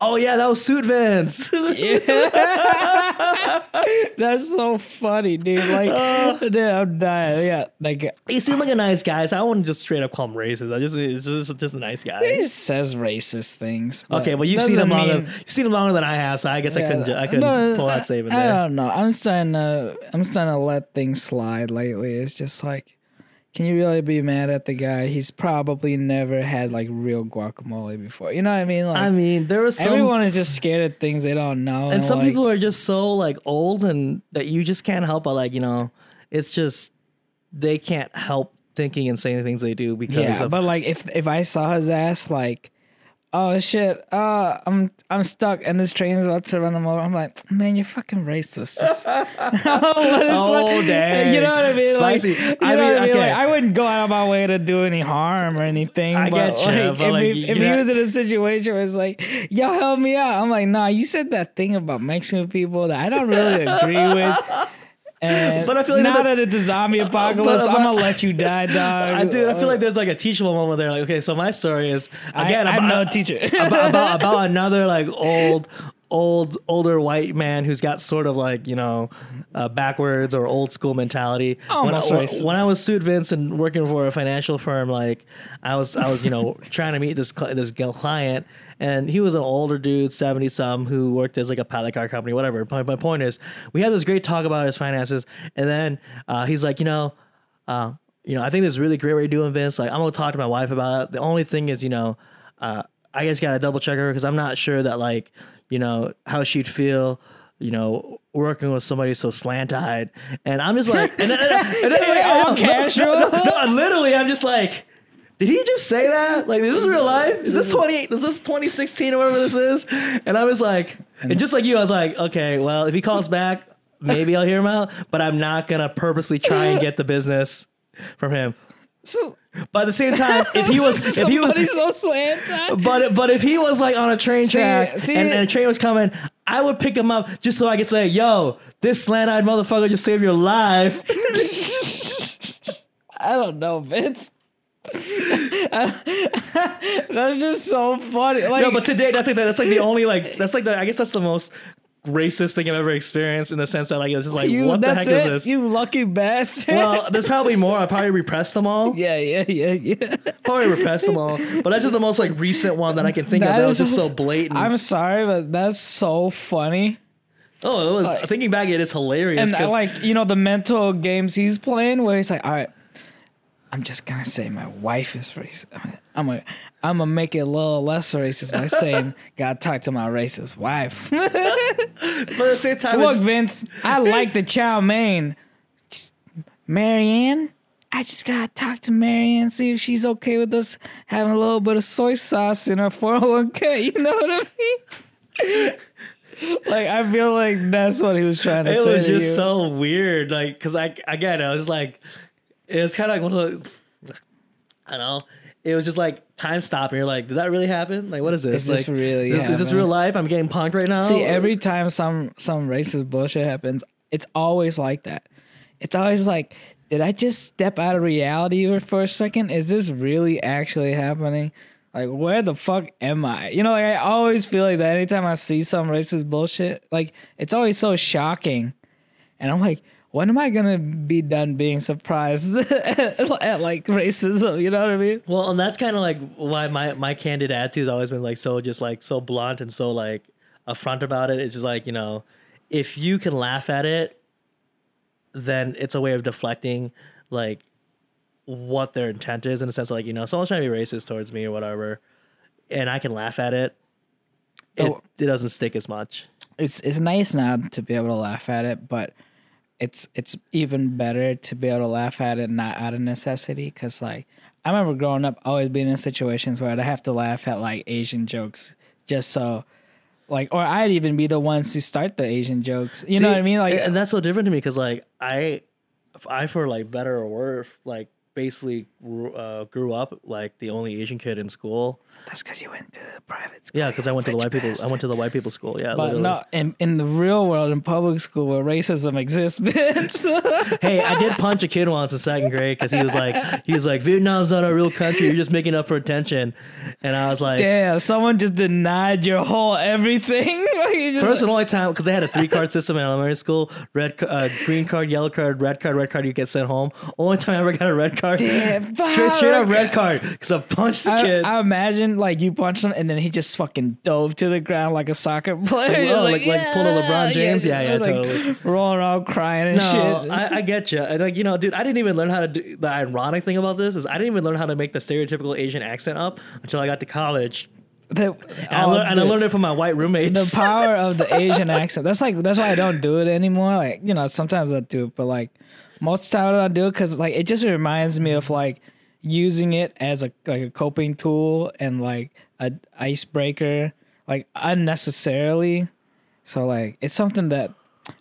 C: "Oh yeah, that was Suit Vince."
B: That's so funny, dude. Like, dude, I'm dying. Yeah, like
C: he seemed like a nice guy, so I wouldn't just straight up call him racist. I just it's just just a nice guy.
B: he says racist things. but
C: Okay, well you've seen him longer.
B: mean-
C: You've seen him longer than I have, so I guess I couldn't. I couldn't
B: No,
C: pull that statement
B: I
C: there.
B: I don't know. I'm starting to I'm starting to let things slide lately. It's just like, can you really be mad at the guy? He's probably never had like real guacamole before. You know what I mean? Like
C: I mean, there was some,
B: everyone is just scared of things they don't know.
C: and some
B: like,
C: people are just so like old and that you just can't help but like you know, it's just they can't help thinking and saying the things they do because
B: yeah,
C: of
B: but like if if I saw his ass like. Oh shit! Uh, I'm I'm stuck, and this train's about to run them over. I'm like, man, you're fucking racist. Just, What is
C: Oh,
B: like-
C: dang.
B: You know what I mean?
C: Spicy.
B: Like,
C: I
B: know
C: mean,
B: I mean?
C: okay.
B: Like, I wouldn't go out of my way to do any harm or anything.
C: I
B: but,
C: get you,
B: like,
C: but,
B: if he,
C: you
B: if he was in a situation where it's like, yo, help me out. I'm like, nah, you said that thing about Mexican people that I don't really agree with. And
C: But I feel like
B: now that it's a zombie apocalypse,
C: but-
B: I'm gonna let you die, dog.
C: I, dude, I feel like there's like a teachable moment there. Like, okay, so my story is again
B: I, I'm no teacher.
C: about, about about another like old old older white man who's got sort of like you know uh, backwards or old school mentality when I,
B: racist.
C: when I was sued Vince and working for a financial firm like I was I was you know trying to meet this cli- this client and he was an older dude 70 some who worked as like a pallet car company whatever my, my point is we had this great talk about his finances and then uh, he's like you know uh, you know, I think this is really great what you're doing, Vince. Like, I'm gonna talk to my wife about it. The only thing is, you know, uh, I just gotta double check her because I'm not sure that like, you know, how she'd feel, you know, working with somebody so slant eyed. And I'm just like, and then, and then- and then-
B: like, all
C: no, oh, no,
B: casual?
C: no, no, no, literally, I'm just like. Did he just say that? Like, this is this real life? Is this 20? Is this 2016 or whatever this is? And I was like, and just like you, I was like, okay, well, if he calls back, maybe I'll hear him out, but I'm not gonna purposely try and get the business from him. But at the same time, if he was, if he was,
B: so slanted.
C: but but if he was like on a train track
B: see-
C: and, and a train was coming, I would pick him up just so I could say, "Yo, this slant-eyed motherfucker just saved your life."
B: I don't know, Vince. That's just so funny. Like,
C: no, but today that's like the, that's like the only like that's like the I guess that's the most racist thing I've ever experienced in the sense that like it was just like,
B: you,
C: what the heck is this?
B: You lucky bastard.
C: well, there's probably more. I probably repressed them all.
B: yeah, yeah, yeah, yeah.
C: Probably repressed them all. But that's just the most like recent one that I can think of.
B: That
C: That was just so blatant.
B: I'm sorry, but that's so funny.
C: oh, it was. thinking back, it is hilarious.
B: And uh,
C: 'cause-
B: like, you know, the mental games he's playing where he's like, all right, I'm just gonna say my wife is racist. I'm gonna, I'm gonna make it a little less racist by saying, gotta talk to my racist wife.
C: but at the same time,
B: Look, Vince, I like the chow mein. Just- Marianne, I just gotta talk to Marianne, see if she's okay with us having a little bit of soy sauce in our 401k. You know what I mean? like I feel like that's what he was trying to
C: it
B: say.
C: It
B: was
C: just so weird like because i again i was like it's kind of like one of the i don't know it was just like time stop and you're like did that really happen like what is this
B: Is this
C: like
B: really
C: is this, is this real life i'm getting punked right now
B: See, every time some some racist bullshit happens, it's always like that. It's always like, did I just step out of reality for a second? Is this really actually happening? Like, where the fuck am I? You know, like I always feel like that anytime I see some racist bullshit. Like, it's always so shocking, and I'm like, when am I gonna be done being surprised at, like racism? You know what I mean?
C: well and that's kind of like why my my candid attitude has always been like so just like so blunt and so like upfront about it it's just like you know if you can laugh at it then it's a way of deflecting like what their intent is in a sense of like you know someone's trying to be racist towards me or whatever and i can laugh at it it,
B: Oh.
C: it doesn't stick as much
B: it's it's nice now to be able to laugh at it, but it's it's even better to be able to laugh at it not out of necessity. Because like I remember growing up, always being in situations where I'd have to laugh at like Asian jokes just so. Like, or I'd even be the ones to start the Asian jokes. You know what I mean? Like,
C: and that's so different to me because like i i for like better or worse like basically grew, uh, grew up like the only asian kid in school
B: that's because you went to the private school.
C: yeah because i went to the white people i went to the white people school yeah
B: But
C: literally.
B: no, in in the real world, in public school, where racism exists, bitch.
C: hey i did punch a kid once in second grade because he was like he was like vietnam's not a real country you're just making up for attention and i was like
B: Damn, someone just denied your whole everything. Like, you just-
C: First and only time because they had a three card system in elementary school: red, uh, green card, yellow card, red card, red card. You get sent home. Only time I ever got a red card.
B: Damn,
C: straight, straight up red card because I punched the
B: I,
C: kid.
B: I imagine like you punched him and then he just fucking dove to the ground like a soccer player.
C: Like, oh, like- like pulled a LeBron James? Yeah, yeah,
B: like,
C: totally.
B: Rolling around crying and
C: no,
B: shit.
C: I, I get you. And like you know, dude, I didn't even learn how to do. The ironic thing about this is I didn't even learn how to make the stereotypical Asian accent up until I got to college,
B: the,
C: and, I,
B: oh,
C: lear- and I learned it from my white roommates.
B: the power of the Asian accent. That's like that's why I don't do it anymore. Like you know, sometimes I do, it, but like most of the time I don't do it because like it just reminds me of like using it as a like a coping tool and like a icebreaker, like unnecessarily. So like it's something that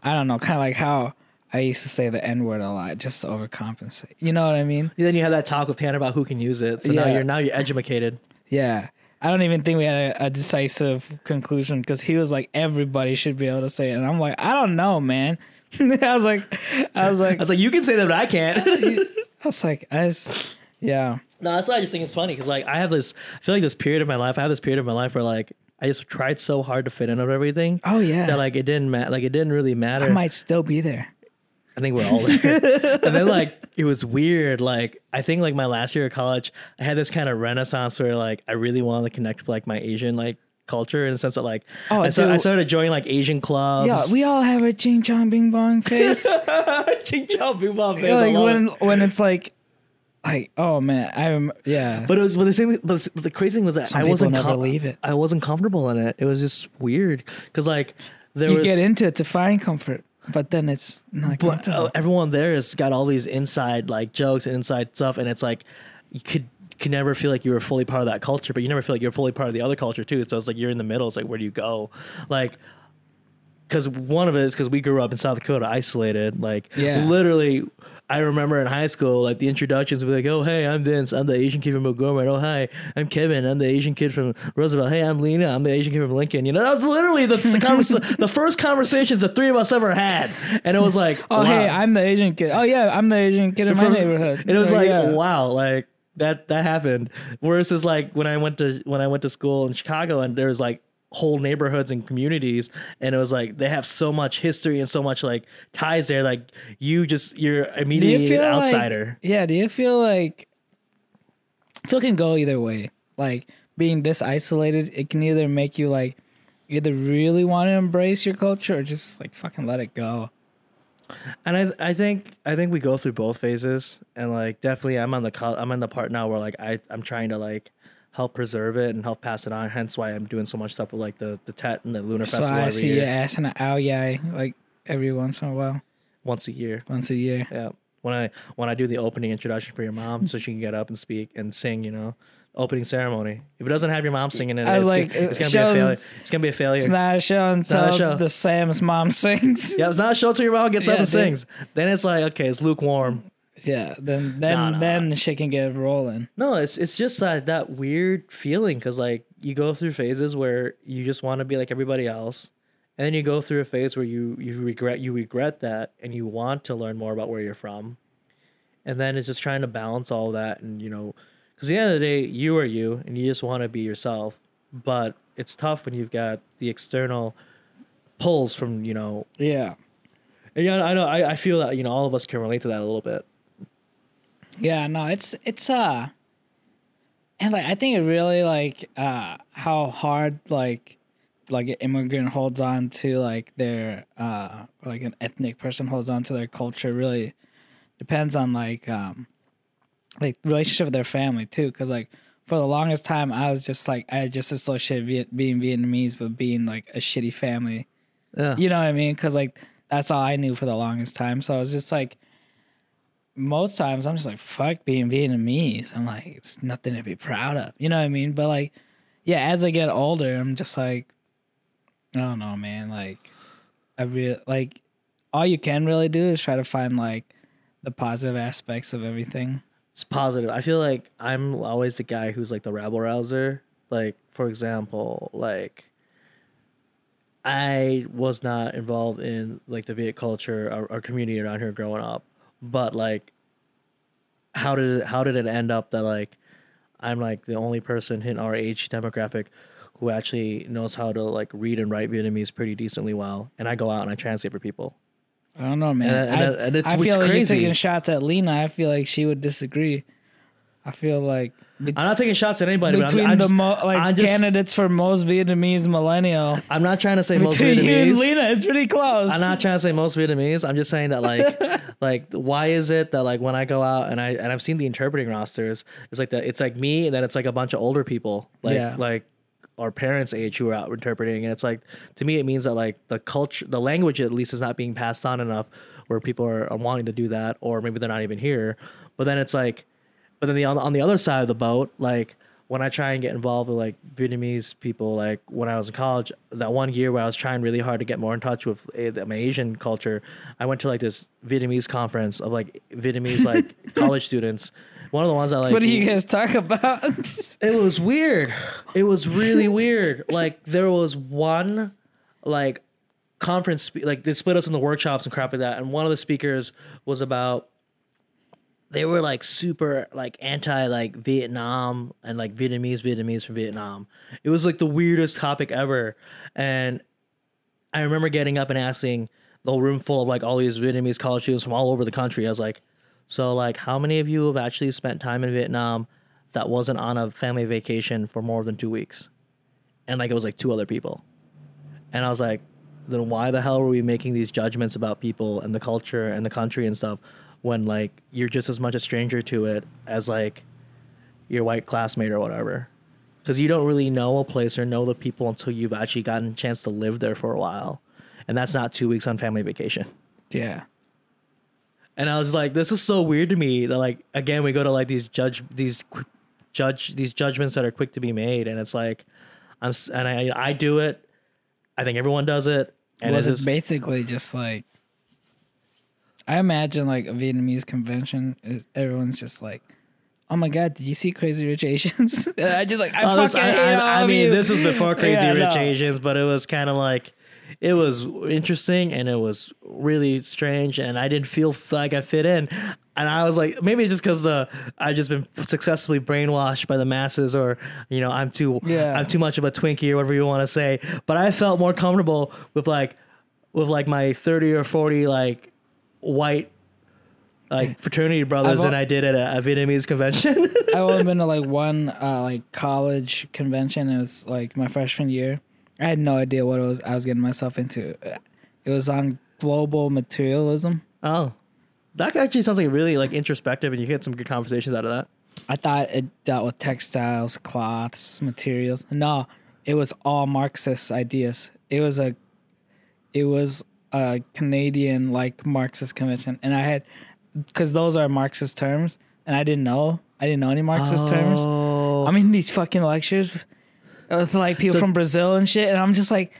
B: I don't know, kind of like how I used to say the N word a lot just to overcompensate. You know what I mean?
C: then you had that talk with Tanner about who can use it. So now you're now you're educated.
B: Yeah. I don't even think we had a, a decisive conclusion because he was like, everybody should be able to say it. And I'm like, I don't know, man. I was like, I was like,
C: I was like, you can say that, but I can't.
B: I was like, I was, yeah.
C: No, that's why I just think it's funny because like I have this, I feel like this period of my life, I have this period of my life where like I just tried so hard to fit in with everything
B: Oh, yeah.
C: that like it didn't matter, like it didn't really matter.
B: I might still be there.
C: I think we're all there. and then like it was weird. Like I think like my last year of college, I had this kind of renaissance where like I really wanted to connect with like my Asian like culture in the sense that like
B: Oh,
C: I, started, I started joining like Asian clubs.
B: Yeah, we all have a ching chong bing bong face.
C: Ching chong bing bong face,
B: like when when it's like, like, oh man, I'm yeah.
C: But it was, but the thing, but the crazy thing was that
B: Some
C: I wasn't,
B: never
C: com-
B: leave it.
C: I wasn't comfortable in it. It was just weird because like there
B: you
C: was,
B: get into it to find comfort, but then it's not
C: but uh, everyone there has got all these inside like jokes and inside stuff, and it's like you could can never feel like you were fully part of that culture, but you never feel like you're fully part of the other culture too. So it's like you're in the middle. It's like where do you go? Like because one of it is because we grew up in South Dakota, isolated. Like
B: Yeah.
C: literally. I remember in high school, like the introductions would be like, "Oh, hey, I'm Vince. I'm the Asian kid from Montgomery. Oh, hi, I'm Kevin. I'm the Asian kid from Roosevelt. Hey, I'm Lena. I'm the Asian kid from Lincoln." You know, that was literally the the, convers- the first conversations the three of us ever had, and it was like,
B: oh
C: wow.
B: hey, I'm the Asian kid. Oh yeah, I'm the Asian kid in my neighborhood.
C: And it was
B: Oh,
C: like,
B: yeah.
C: wow, like that that happened. Whereas is like when I went to when I went to school in Chicago and there was like whole neighborhoods and communities and it was like they have so much history and so much like ties there like you just you're
B: you
C: immediately
B: feel
C: an
B: like-
C: outsider
B: yeah. Do you feel like? I feel it can go either way. Like being this isolated, it can either make you like either really want to embrace your culture or just like fucking let it go.
C: And I I think I think we go through both phases and like definitely I'm on the I'm on the part now where like I I'm trying to like help preserve it and help pass it on hence why I'm doing so much stuff with like the the Tet and the Lunar
B: So
C: Festival
B: I
C: every
B: see
C: year
B: your ass in an ao dai like every once in a while,
C: once a year
B: once a year.
C: Yeah. when I when I do the opening introduction for your mom, so she can get up and speak and sing. You know, opening ceremony. If it doesn't have your mom singing in it, it's,
B: like,
C: gonna, it's
B: uh,
C: gonna be a failure. It's gonna be a failure.
B: It's not a show
C: not a
B: until
C: show.
B: the Sam's mom sings.
C: yeah, it's not a show till your mom gets up and
B: dude.
C: sings. Then it's like okay, it's lukewarm.
B: Yeah, then then
C: No, no.
B: then shit can get rolling.
C: No, it's it's just that that weird feeling because like you go through phases where you just want to be like everybody else, and then you go through a phase where you you regret you regret that and you want to learn more about where you're from, and then it's just trying to balance all that and you know, because at the end of the day you are you and you just want to be yourself, but it's tough when you've got the external pulls from you know,
B: Yeah.
C: and yeah, I know I, I feel that you know all of us can relate to that a little bit.
B: Yeah, no, it's it's uh and like I think it really like uh how hard like like an immigrant holds on to like their uh like an ethnic person holds on to their culture really depends on like um like relationship with their family too cuz like for the longest time I was just like I just associated Viet- being Vietnamese with being like a shitty family
C: Yeah,
B: you know what I mean? Because like that's all I knew for the longest time. So I was just like, most times I'm just like, fuck being Vietnamese. I'm like, it's nothing to be proud of. You know what I mean? But like, yeah, as I get older, I'm just like, I don't know, man. Like, I real like, all you can really do is try to find like the positive aspects of everything.
C: It's positive. I feel like I'm always the guy who's like the rabble rouser. Like, for example, like I was not involved in like the Viet culture or, or community around here growing up, but like, how did it, how did it end up that like I'm like the only person in our age demographic who actually knows how to like read and write Vietnamese pretty decently well, and I go out and I translate for people.
B: I don't know, man.
C: And- and-
B: I,
C: and it's-
B: I feel like
C: crazy.
B: you're taking shots at Lena. I feel like she would disagree. I feel like
C: I'm not taking shots at anybody, but
B: between
C: I'm, I'm
B: the
C: just,
B: mo- like
C: I'm just-
B: candidates for most Vietnamese millennial.
C: I'm not trying to say most
B: Between you and
C: Vietnamese.
B: Lena, it's pretty close.
C: I'm not trying to say most Vietnamese. I'm just saying that like like why is it that like when I go out and I and I've seen the interpreting rosters, it's like that it's like me and then it's like a bunch of older people like
B: Yeah.
C: like our parents' age who are out interpreting and it's like to me it means that like the culture the language at least is not being passed on enough where people are, are wanting to do that or maybe they're not even here. But then it's like but then the on, on the other side of the boat, like when I try and get involved with like Vietnamese people, like when I was in college, that one year where I was trying really hard to get more in touch with uh, my Asian culture, I went to like this Vietnamese conference of like Vietnamese like college students. One of the ones I like.
B: what do you guys talk about?
C: It was weird. It was really weird. Like there was one like conference spe- like they split us into workshops and crap like that and one of the speakers was about they were like super like anti like Vietnam and like Vietnamese Vietnamese from Vietnam. It was like the weirdest topic ever. And I remember getting up and asking the whole room full of like all these Vietnamese college students from all over the country. I was like, so like how many of you have actually spent time in Vietnam that wasn't on a family vacation for more than two weeks? And like it was like two other people. And I was like, then why the hell were we making these judgments about people and the culture and the country and stuff when like you're just as much a stranger to it as like your white classmate or whatever? Because you don't really know a place or know the people until you've actually gotten a chance to live there for a while. And that's not two weeks on family vacation.
B: yeah.
C: And I was like, this is so weird to me that like again we go to like these judge these judge these judgments that are quick to be made, and it's like I'm and I I do it. I think everyone does it, and
B: was
C: it's
B: it basically just like I imagine like a Vietnamese convention is everyone's just like, Oh my god, did you see Crazy Rich Asians? I just like I
C: Oh, this-
B: fucking
C: I,
B: hate
C: I-
B: all
C: I mean,
B: you.
C: this was before Crazy
B: Yeah,
C: Rich
B: no.
C: Asians, but it was kind of like, it was interesting and it was really strange, and I didn't feel like I fit in. And I was like, maybe it's just because the I've just been successfully brainwashed by the masses, or you know, I'm too
B: Yeah.
C: I'm too much of a Twinkie or whatever you want to say. But I felt more comfortable with like with like my thirty or forty like white like fraternity brothers
B: I've
C: than I did at a, a Vietnamese convention.
B: I've only been to like one uh, like college convention. It was like my freshman year. I had no idea what it was I was getting myself into. It was on global materialism.
C: Oh, that actually sounds like really like introspective, and you get some good conversations out of that.
B: I thought it dealt with textiles, cloths, materials. No, it was all Marxist ideas. It was a, it was a Canadian like Marxist convention, and I had, because those are Marxist terms, and I didn't know. I didn't know any Marxist terms.
C: Oh.
B: I'm in these fucking lectures with like people
C: So-
B: from Brazil and shit, and I'm just like,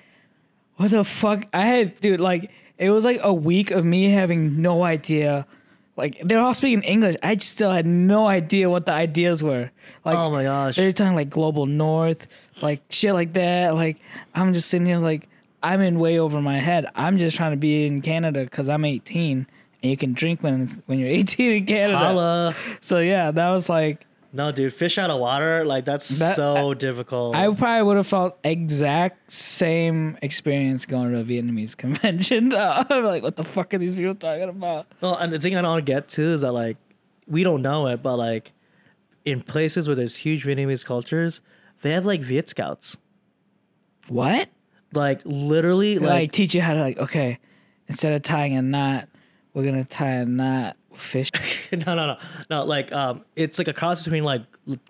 B: what the fuck? I had, dude, like, it was like a week of me having no idea. Like, they're all speaking English. I still had no idea what the ideas were. Like,
C: oh my gosh.
B: they're talking like global north, like shit like that. Like, I'm just sitting here, like, I'm in way over my head. I'm just trying to be in Canada because I'm 18 and you can drink when when you're 18 in Canada.
C: Holla.
B: So, yeah, that was like,
C: No, dude, fish out of water, like that's
B: That-
C: so difficult.
B: I probably would have felt exact same experience going to a Vietnamese convention. Though. I'm like, what the fuck are these people talking about?
C: well, and the thing I don't get to is that like we don't know it, but like in places where there's huge Vietnamese cultures, they have like Viet Scouts.
B: What?
C: Like literally,
B: Like,
C: like,
B: teach you how to like, okay, instead of tying a knot, we're gonna tie a knot fish.
C: no, no, no, no. Like, um, it's like a cross between like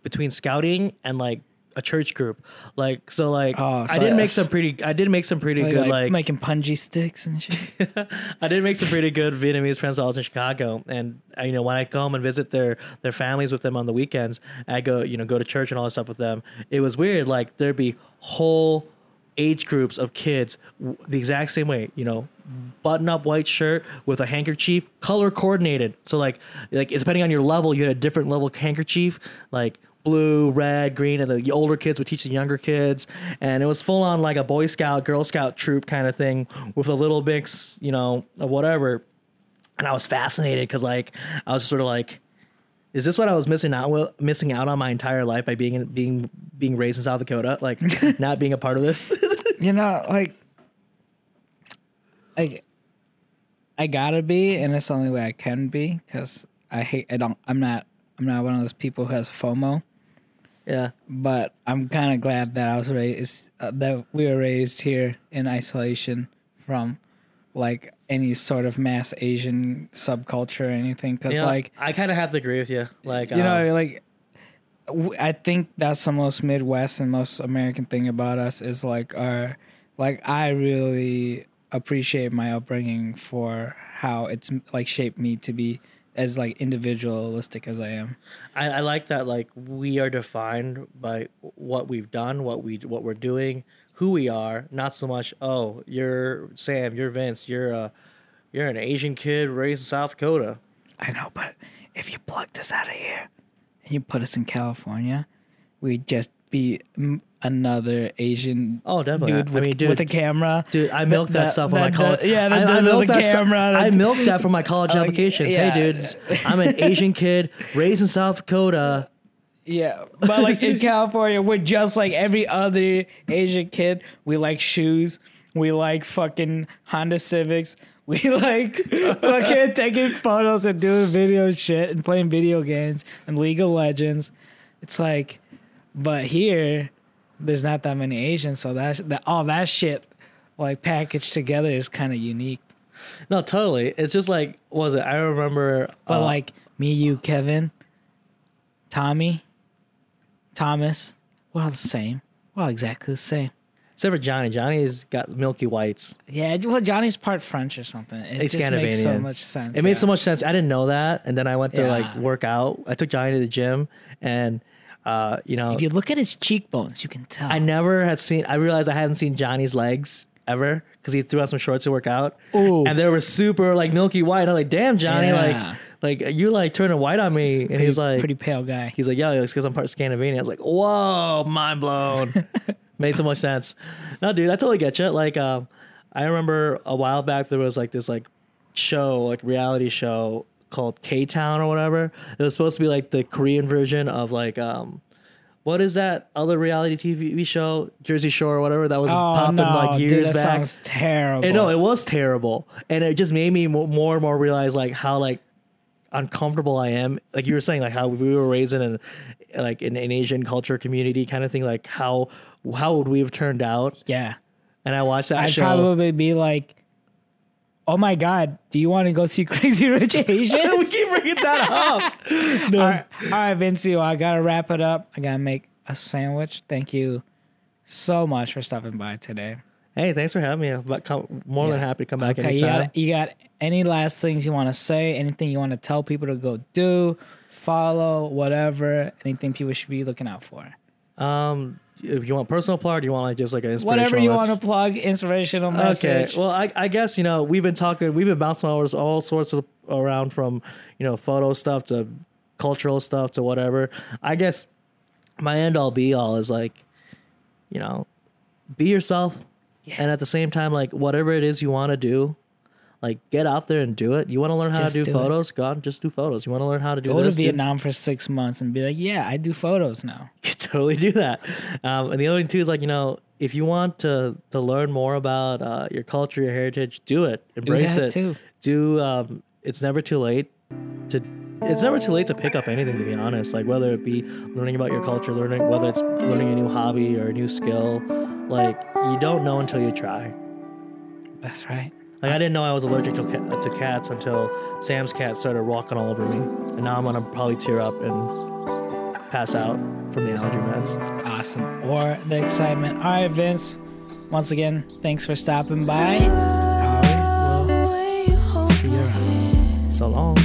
C: between scouting and like a church group. Like, so like
B: Oh,
C: I
B: so
C: did make some pretty. I did make some pretty
B: like,
C: good
B: like,
C: like.
B: making punji sticks and shit.
C: I did make some pretty good Vietnamese friends while I was in Chicago, and uh, you know when I come and visit their their families with them on the weekends, I go you know go to church and all that stuff with them. It was weird. Like there'd be whole age groups of kids the exact same way. You know, button up white shirt with a handkerchief, color coordinated. So like like depending on your level, you had a different level handkerchief, like blue, red, green, and the older kids would teach the younger kids. And it was full on like a Boy Scout, Girl Scout troop kind of thing with a little mix, you know, of whatever. And I was fascinated because like I was sort of like, is this what I was missing out missing out on my entire life by being in, being being raised in South Dakota, like not being a part of this?
B: you know, like, I, I gotta be, and it's the only way I can be, because I hate. I don't. I'm not. I'm not one of those people who has FOMO.
C: yeah.
B: but I'm kind of glad that I was raised uh, that we were raised here in isolation from like any sort of mass Asian subculture or anything. Because
C: You know,
B: like
C: I kind of have to agree with you. Like
B: you know,
C: um,
B: like w- I think that's the most Midwest and most American thing about us is like our like I really appreciate my upbringing for how it's like shaped me to be as like individualistic as I am.
C: I, I like that like we are defined by what we've done, what we what we're doing, who we are. Not so much. Oh, you're Sam. You're Vince. You're a you're an Asian kid raised in South Dakota.
B: I know, but if you plucked us out of here and you put us in California, we'd just be m- another Asian
C: Oh, definitely.
B: dude
C: I
B: with,
C: mean, dude,
B: with a camera.
C: Dude, I milked that,
B: that-
C: stuff on my college.
B: yeah, that
C: I, I milked that
B: camera,
C: I milked that for my college
B: Like, oh,
C: applications.
B: yeah.
C: Hey, dudes, I'm an Asian kid raised in South Dakota.
B: Yeah, but like in California, we're just like every other Asian kid. We like shoes. We like fucking Honda Civics. We like fucking taking photos and doing video shit and playing video games and League of Legends. It's like, but here, there's not that many Asians, so that that all that shit like packaged together is kind of unique.
C: No, totally. It's just like, was it? I remember.
B: But
C: uh,
B: like me, you, Kevin, Tommy, Thomas, we're all the same. We're all exactly the same.
C: except for Johnny. Johnny's got milky whites.
B: Yeah, well, Johnny's part French or something. It
C: He's
B: just makes so much sense.
C: It made
B: yeah.
C: so much sense. I didn't know that, and then I went to like work out. I took Johnny to the gym, and uh, you know,
B: If you look at his cheekbones, you can tell.
C: I never had seen. I realized I hadn't seen Johnny's legs ever because he threw on some shorts to work out,
B: Ooh.
C: and they were super like milky white. I'm like, damn, Johnny,
B: Yeah.
C: like, like you like turning white on me, and he's like,
B: pretty pale guy.
C: he's like, yeah, it's because I'm part Scandinavian. I was like, whoa, mind blown. Made so much sense. No, dude, I totally get you. Like, um, I remember a while back there was like this like show, like reality show called K Town or whatever. It was supposed to be like the Korean version of like um. What is that other reality TV show, Jersey Shore or whatever, that was
B: Oh
C: popping
B: no,
C: like years
B: dude, that
C: back?
B: sounds terrible.
C: And no, it was terrible, and it just made me more and more realize like how like uncomfortable I am. Like you were saying, like how we were raised in an like in an Asian culture community kind of thing. Like how how would we have turned out?
B: yeah,
C: And I watched that
B: I'd
C: show.
B: probably be like, "Oh my god, do you want to go see Crazy Rich Asians?
C: we keep bringing that up.
B: all, right, all right, Vincio, I gotta wrap it up. I gotta make a sandwich. Thank you so much for stopping by today.
C: Hey, thanks for having me. I'm more than happy to come back
B: Okay, you got, you got any last things you want to say? Anything you want to tell people to go do, follow, whatever? Anything people should be looking out for?
C: Um, if you want personal plug, do you want like just like an inspirational?
B: Whatever you
C: message?
B: want to plug, inspirational message. Okay.
C: Well, I, I guess you know we've been talking, we've been bouncing all, all sorts of around from you know photo stuff to cultural stuff to whatever. I guess my end all be all is like, you know, be yourself, and at the same time, like whatever it is you want to do. Like get out there and do it. You want to learn how
B: Just
C: to do,
B: do photos?
C: photos? Go and just do photos. You want to learn how to do
B: Go to
C: this? do-
B: Vietnam for six months and be like, yeah, I do photos now.
C: you could totally do that. Um, and the other thing too is like you know if you want to to learn more about uh, your culture, your heritage, do it. Embrace
B: that
C: it.
B: too.
C: Do um, it's never too late to. It's never too late to pick up anything. To be honest, like whether it be learning about your culture, learning whether it's learning a new hobby or a new skill, like you don't know until you try.
B: That's right.
C: Like I didn't know I was allergic to, ca- to cats until Sam's cat started walking all over me, and now I'm gonna probably tear up and pass out from the allergy meds.
B: Awesome. Or the excitement. All right, Vince. Once again, thanks for stopping by. All right, we'll see you around.
C: So long.